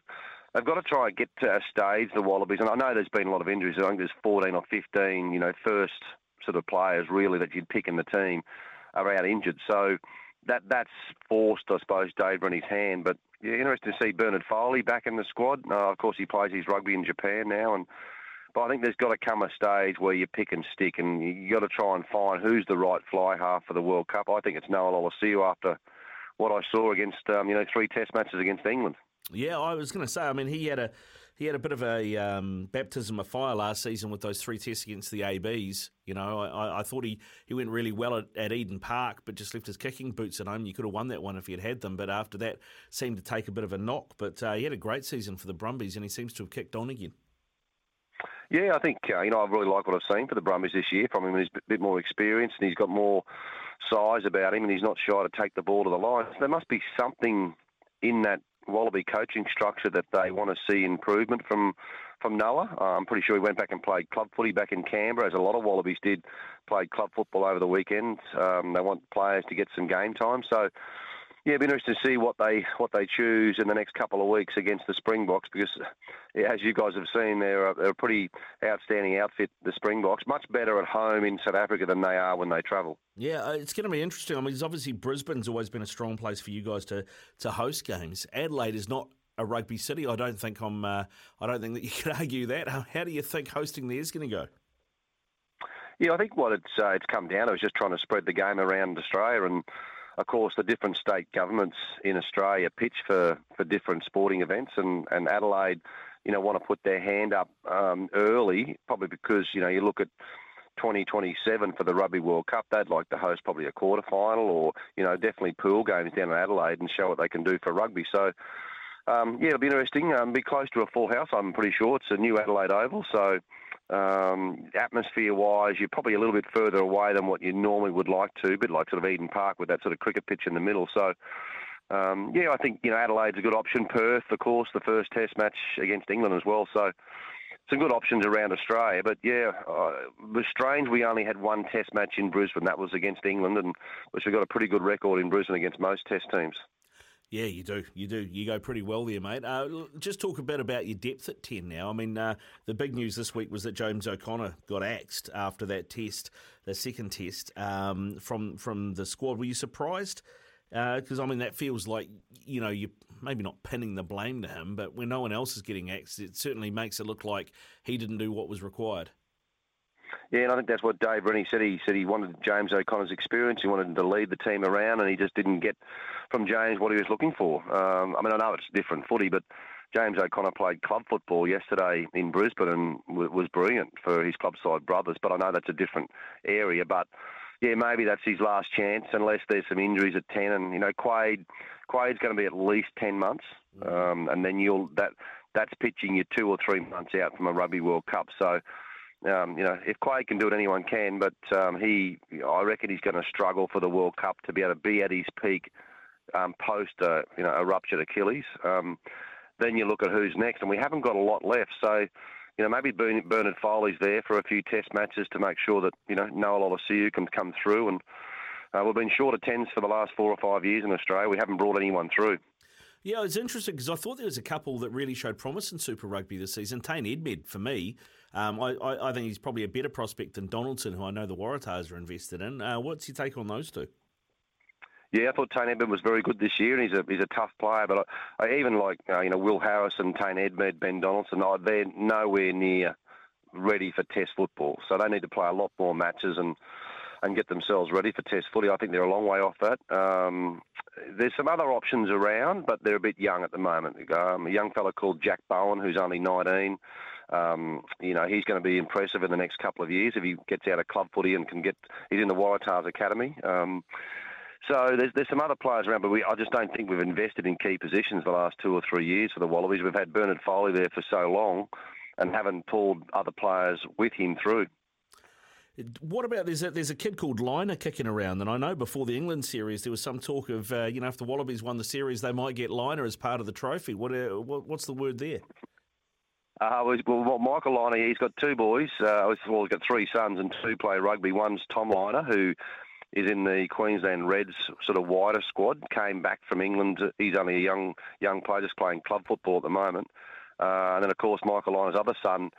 they've got to try and get to a stage, the Wallabies. And I know there's been a lot of injuries. I think there's 14 or 15, you know, first sort of players really that you'd pick in the team are out injured. So that that's forced, I suppose, Dave his hand. But yeah, interesting to see Bernard Foley back in the squad. Uh, of course, he plays his rugby in Japan now, and But I think there's got to come a stage where you pick and stick, and you got to try and find who's the right fly half for the World Cup. I think it's Noah Lolesio after what I saw against um, you know three Test matches against England. Yeah, I was going to say. I mean, he had a he had a bit of a um, baptism of fire last season with those three tests against the ABs. You know, I, I thought he, he went really well at, at, Eden Park, but just left his kicking boots at home. You could have won that one if he had had them, but after that, seemed to take a bit of a knock. But uh, he had a great season for the Brumbies, and he seems to have kicked on again. Yeah, I think uh, you know I really like what I've seen for the Brumbies this year from him. He's a bit more experienced and he's got more size about him, and he's not shy to take the ball to the line. So there must be something in that Wallaby coaching structure that they want to see improvement from from Noah. Uh, I'm pretty sure he went back and played club footy back in Canberra, as a lot of Wallabies did, played club football over the weekend. Um, they want players to get some game time. So yeah, it'd be interesting to see what they what they choose in the next couple of weeks against the Springboks because, as you guys have seen, they're a, they're a pretty outstanding outfit. The Springboks, much better at home in South Africa than they are when they travel. Yeah, uh, it's going to be interesting. I mean, obviously Brisbane's always been a strong place for you guys to to host games. Adelaide is not a rugby city. I don't think I'm. Uh, I don't think that you could argue that. How, how do you think hosting there is going to go? Yeah, I think what it's uh, it's come down to is just trying to spread the game around Australia and of course, the different state governments in Australia pitch for, for different sporting events, and, and Adelaide, you know, want to put their hand up um, early, probably because you know you look at 2027 for the Rugby World Cup, they'd like to host probably a quarter final or you know definitely pool games down in Adelaide and show what they can do for rugby. So. Um, yeah, it'll be interesting. Um, be close to a full house, I'm pretty sure. It's a new Adelaide Oval, so um, atmosphere-wise, you're probably a little bit further away than what you normally would like to, a bit like sort of Eden Park with that sort of cricket pitch in the middle. So, um, yeah, I think you know Adelaide's a good option. Perth, of course, the first Test match against England as well. So, some good options around Australia. But yeah, uh, it was strange we only had one Test match in Brisbane. That was against England, and which we got a pretty good record in Brisbane against most Test teams. Yeah, you do. You do. You go pretty well there, mate. Uh, just talk a bit about your depth at 10 now. I mean, uh, the big news this week was that James O'Connor got axed after that test, the second test, um, from, from the squad. Were you surprised? Because, uh, I mean, that feels like, you know, you're maybe not pinning the blame to him, but when no one else is getting axed, it certainly makes it look like he didn't do what was required. Yeah, and I think that's what Dave Rennie said. He said he wanted James O'Connor's experience. He wanted him to lead the team around, and he just didn't get from James what he was looking for. Um, I mean, I know it's different footy, but James O'Connor played club football yesterday in Brisbane and w- was brilliant for his club side brothers. But I know that's a different area. But yeah, maybe that's his last chance unless there's some injuries at ten. And you know, Quade, Quade's going to be at least ten months, mm. um, and then you'll that that's pitching you two or three months out from a Rugby World Cup. So um, you know, if Quade can do it, anyone can. But um, he, I reckon, he's going to struggle for the World Cup to be able to be at his peak um, post a, you know, a ruptured Achilles. Um, then you look at who's next, and we haven't got a lot left. So, you know, maybe Bernard Foley's there for a few Test matches to make sure that you know Noah Lolesio can come through. And uh, we've been short of tens for the last four or five years in Australia. We haven't brought anyone through. Yeah, it's interesting because I thought there was a couple that really showed promise in Super Rugby this season. Tane Edmed, for me, um, I, I, I, think he's probably a better prospect than Donaldson, who I know the Waratahs are invested in. Uh, what's your take on those two? Yeah, I thought Tane Edmed was very good this year, and he's a he's a tough player. But I, I even like uh, you know Will Harris and Tane Edmed, Ben Donaldson. Oh, they're nowhere near ready for Test football, so they need to play a lot more matches and and get themselves ready for Test footy. I think they're a long way off that. Um, there's some other options around, but they're a bit young at the moment. Um, a young fellow called Jack Bowen, who's only 19. Um, you know, he's going to be impressive in the next couple of years if he gets out of club footy and can get. He's in the Waratahs Academy. Um, so there's there's some other players around, but we I just don't think we've invested in key positions the last two or three years for the Wallabies. We've had Bernard Foley there for so long, and haven't pulled other players with him through. What about there's a, there's a kid called Lynagh kicking around, and I know before the England series there was some talk of uh, you know if the Wallabies won the series they might get Lynagh as part of the trophy. What, uh, what what's the word there? Uh, well, Michael Lynagh, he's got two boys. Uh, well, he's got three sons and two play rugby. One's Tom Lynagh, who is in the Queensland Reds sort of wider squad. Came back from England. He's only a young young player, just playing club football at the moment. Uh, and then, of course, Michael Lynagh's other son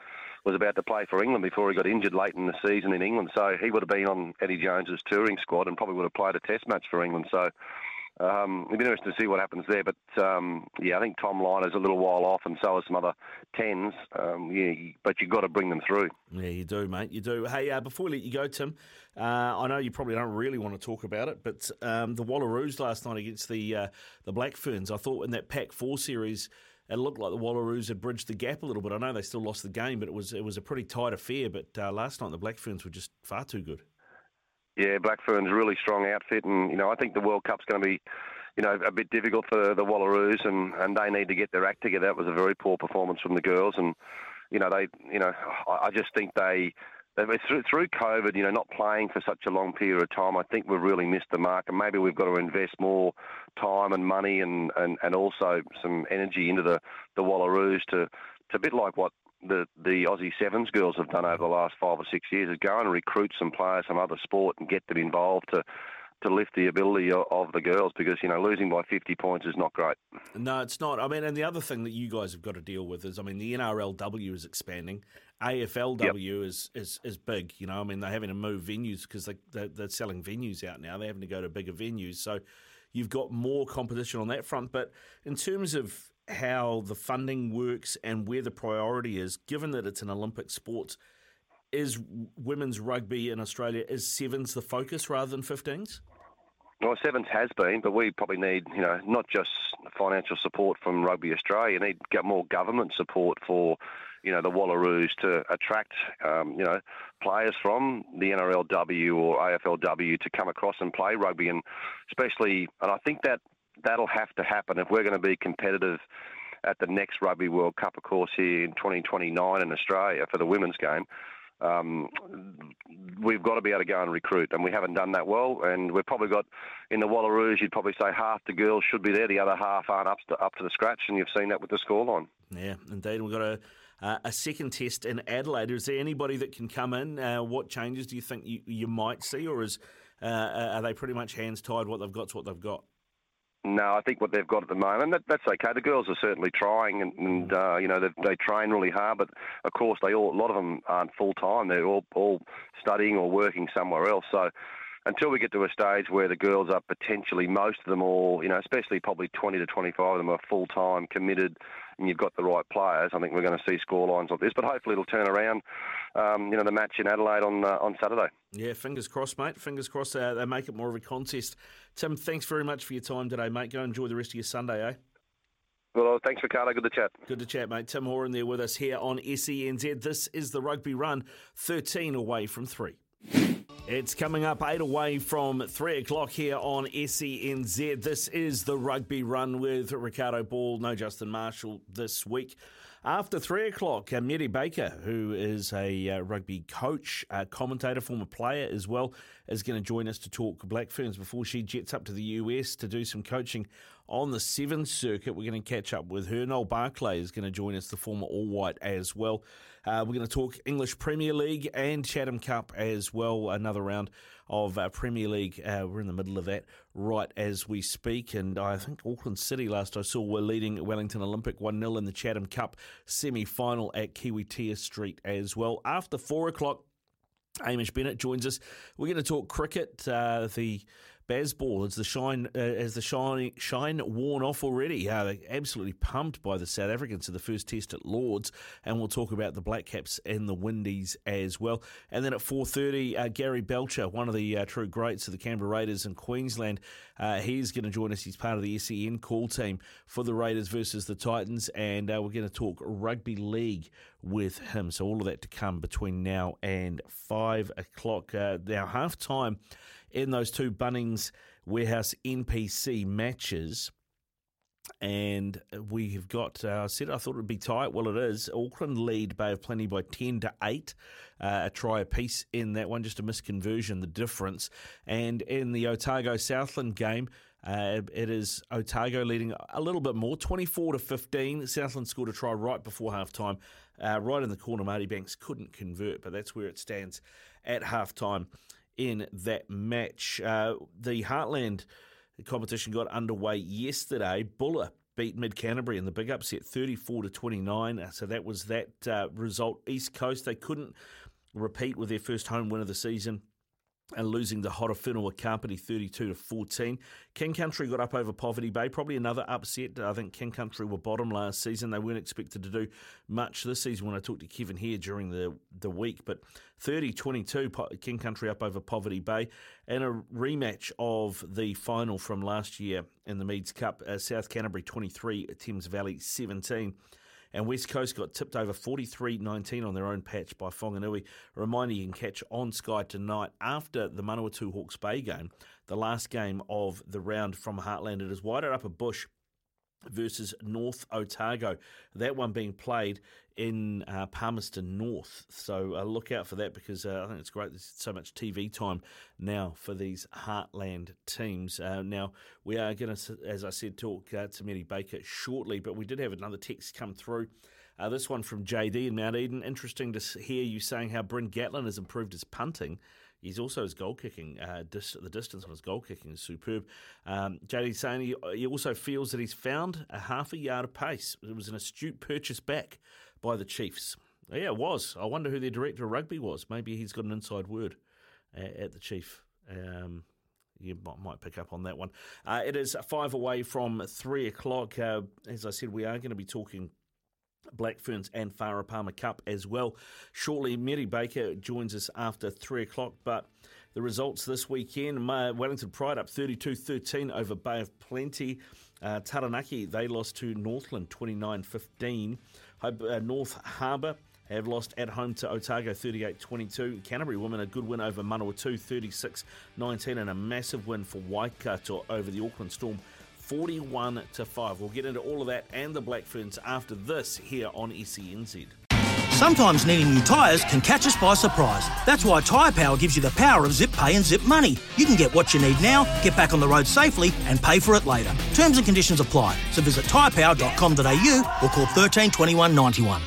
was about to play for England before he got injured late in the season in England. So he would have been on Eddie Jones's touring squad and probably would have played a Test match for England. So um, it'd be interesting to see what happens there. But um, yeah, I think Tom Lynagh's a little while off, and so are some other tens. Um, yeah, but you've got to bring them through. Yeah, you do, mate. You do. Hey, uh, before we let you go, Tim, uh, I know you probably don't really want to talk about it, but um, the Wallaroos last night against the uh, the Black Ferns, I thought in that Pac Four series. It looked like the Wallaroos had bridged the gap a little bit. I know they still lost the game, but it was it was a pretty tight affair. But uh, last night the Black Ferns were just far too good. Yeah, Black Ferns really strong outfit, and you know I think the World Cup's going to be, you know, a bit difficult for the Wallaroos, and and they need to get their act together. That was a very poor performance from the girls, and you know they, you know, I just think they. Through, through COVID, you know, not playing for such a long period of time, I think we've really missed the mark, and maybe we've got to invest more time and money and, and, and also some energy into the, the Wallaroos to, to a bit like what the the Aussie Sevens girls have done over the last five or six years is go and recruit some players from other sport and get them involved to to lift the ability of the girls because you know losing by 50 points is not great. No, it's not. I mean, and the other thing that you guys have got to deal with is, I mean, the NRLW is expanding, AFLW yep. is, is is big. You know, I mean, they're having to move venues because they they're, they're selling venues out now. They're having to go to bigger venues, so you've got more competition on that front. But in terms of how the funding works and where the priority is, given that it's an Olympic sport. Is women's rugby in Australia is sevens the focus rather than 15s? Well, sevens has been, but we probably need, you know, not just financial support from Rugby Australia. You need get more government support for, you know, the Wallaroos to attract, um, you know, players from the NRLW or AFLW to come across and play rugby, and especially, and I think that that'll have to happen if we're going to be competitive at the next Rugby World Cup, of course, here in 2029 in Australia for the women's game. Um, we've got to be able to go and recruit, and we haven't done that well. And we've probably got in the Wallaroos, you'd probably say half the girls should be there, the other half aren't up to, up to the scratch, and you've seen that with the scoreline. Yeah, indeed. We've got a, uh, a second test in Adelaide. Is there anybody that can come in? Uh, what changes do you think you, you might see, or is uh, are they pretty much hands tied? What they've got to what they've got. No, I think what they've got at the moment, that, that's okay. The girls are certainly trying, and, and uh, you know they train really hard. But of course, they all a lot of them aren't full time. They're all all studying or working somewhere else. So until we get to a stage where the girls are potentially most of them all, you know, especially probably 20 to 25 of them are full time committed, and you've got the right players, I think we're going to see score lines like this. But hopefully it'll turn around. Um, you know, the match in Adelaide on uh, on Saturday. Yeah, fingers crossed, mate. Fingers crossed uh, they make it more of a contest. Tim, thanks very much for your time today, mate. Go enjoy the rest of your Sunday, eh? Well, thanks, Ricardo. Good to chat. Good to chat, mate. Tim Horan there with us here on SENZ. This is the Rugby Run, 13 away from 3. It's coming up eight away from three o'clock here on SENZ. This is the rugby run with Ricardo Ball, no Justin Marshall this week. After three o'clock, uh, Mary Baker, who is a uh, rugby coach, uh, commentator, former player as well, is going to join us to talk Black Ferns before she jets up to the US to do some coaching on the Sevens circuit. We're going to catch up with her. Noel Barclay is going to join us, the former All White, as well. Uh, we're going to talk English Premier League and Chatham Cup as well. Another round of uh, Premier League. Uh, we're in the middle of that right as we speak. And I think Auckland City, last I saw, were leading Wellington Olympic 1 0 in the Chatham Cup semi final at Kiwitea Street as well. After four o'clock, Hamish Bennett joins us. We're going to talk cricket. Uh, the Bazball as the shine uh, as the shine shine worn off already. Uh, absolutely pumped by the South Africans in the first test at Lords, and we'll talk about the Black Caps and the Windies as well. And then at four thirty, uh, Gary Belcher, one of the uh, true greats of the Canberra Raiders in Queensland, uh, he's going to join us. He's part of the SEN call team for the Raiders versus the Titans, and uh, we're going to talk rugby league with him. So all of that to come between now and five o'clock. now half time in those two Bunnings Warehouse NPC matches. And we have got, uh, I said I thought it would be tight. Well, it is. Auckland lead Bay of Plenty by 10 to 8. Uh, a try apiece in that one, just a misconversion, the difference. And in the Otago Southland game, uh, it is Otago leading a little bit more, 24 to 15. Southland scored a try right before half time, uh, right in the corner. Marty Banks couldn't convert, but that's where it stands at half time in that match. Uh, the Heartland competition got underway yesterday. Buller beat Mid Canterbury in the big upset, 34 to 29. Uh, so that was that uh, result. East Coast they couldn't repeat with their first home win of the season. And losing to Horowhenua Kapiti 32 to 14. King Country got up over Poverty Bay, probably another upset. I think King Country were bottom last season. They weren't expected to do much this season when I talked to Kevin here during the, the week, but 30 22, King Country up over Poverty Bay, and a rematch of the final from last year in the Meads Cup. Uh, South Canterbury 23, Thames Valley 17. And West Coast got tipped over 43 19 on their own patch by Whanganui. A reminder you can catch on Sky tonight after the Manawatu Hawke's Bay game, the last game of the round from Heartland. It is Wairarapa Bush versus North Otago. That one being played in uh, Palmerston North. So uh, look out for that because uh, I think it's great. There's so much TV time now for these Heartland teams. Uh, now, we are going to, as I said, talk uh, to Mary Baker shortly, but we did have another text come through. Uh, this one from JD in Mount Eden. Interesting to hear you saying how Bryn Gatland has improved his punting. He's also his goal kicking. Uh, dis- the distance on his goal kicking is superb. Um, JD saying he, he, also feels that he's found a half a yard of pace. It was an astute purchase back by the Chiefs. Yeah, it was. I wonder who their director of rugby was. Maybe he's got an inside word at, at the Chief. Um, you might pick up on that one. Uh, it is five away from three o'clock. Uh, as I said, we are going to be talking Black Ferns and Farah Palmer Cup as well. Shortly, Mary Baker joins us after three o'clock. But the results this weekend Wellington Pride up 32 13 over Bay of Plenty. Uh, Taranaki, they lost to Northland 29 15. Uh, North Harbour have lost at home to Otago 38 22. Canterbury women a good win over Manawatu 36 19 and a massive win for Waikato over the Auckland Storm 41 to 5. We'll get into all of that and the Black Ferns after this here on SENZ. Sometimes needing new tyres can catch us by surprise. That's why Tyre Power gives you the power of zip pay and zip money. You can get what you need now, get back on the road safely, and pay for it later. Terms and conditions apply. So visit tyrepower.com.au or call 13 21 91.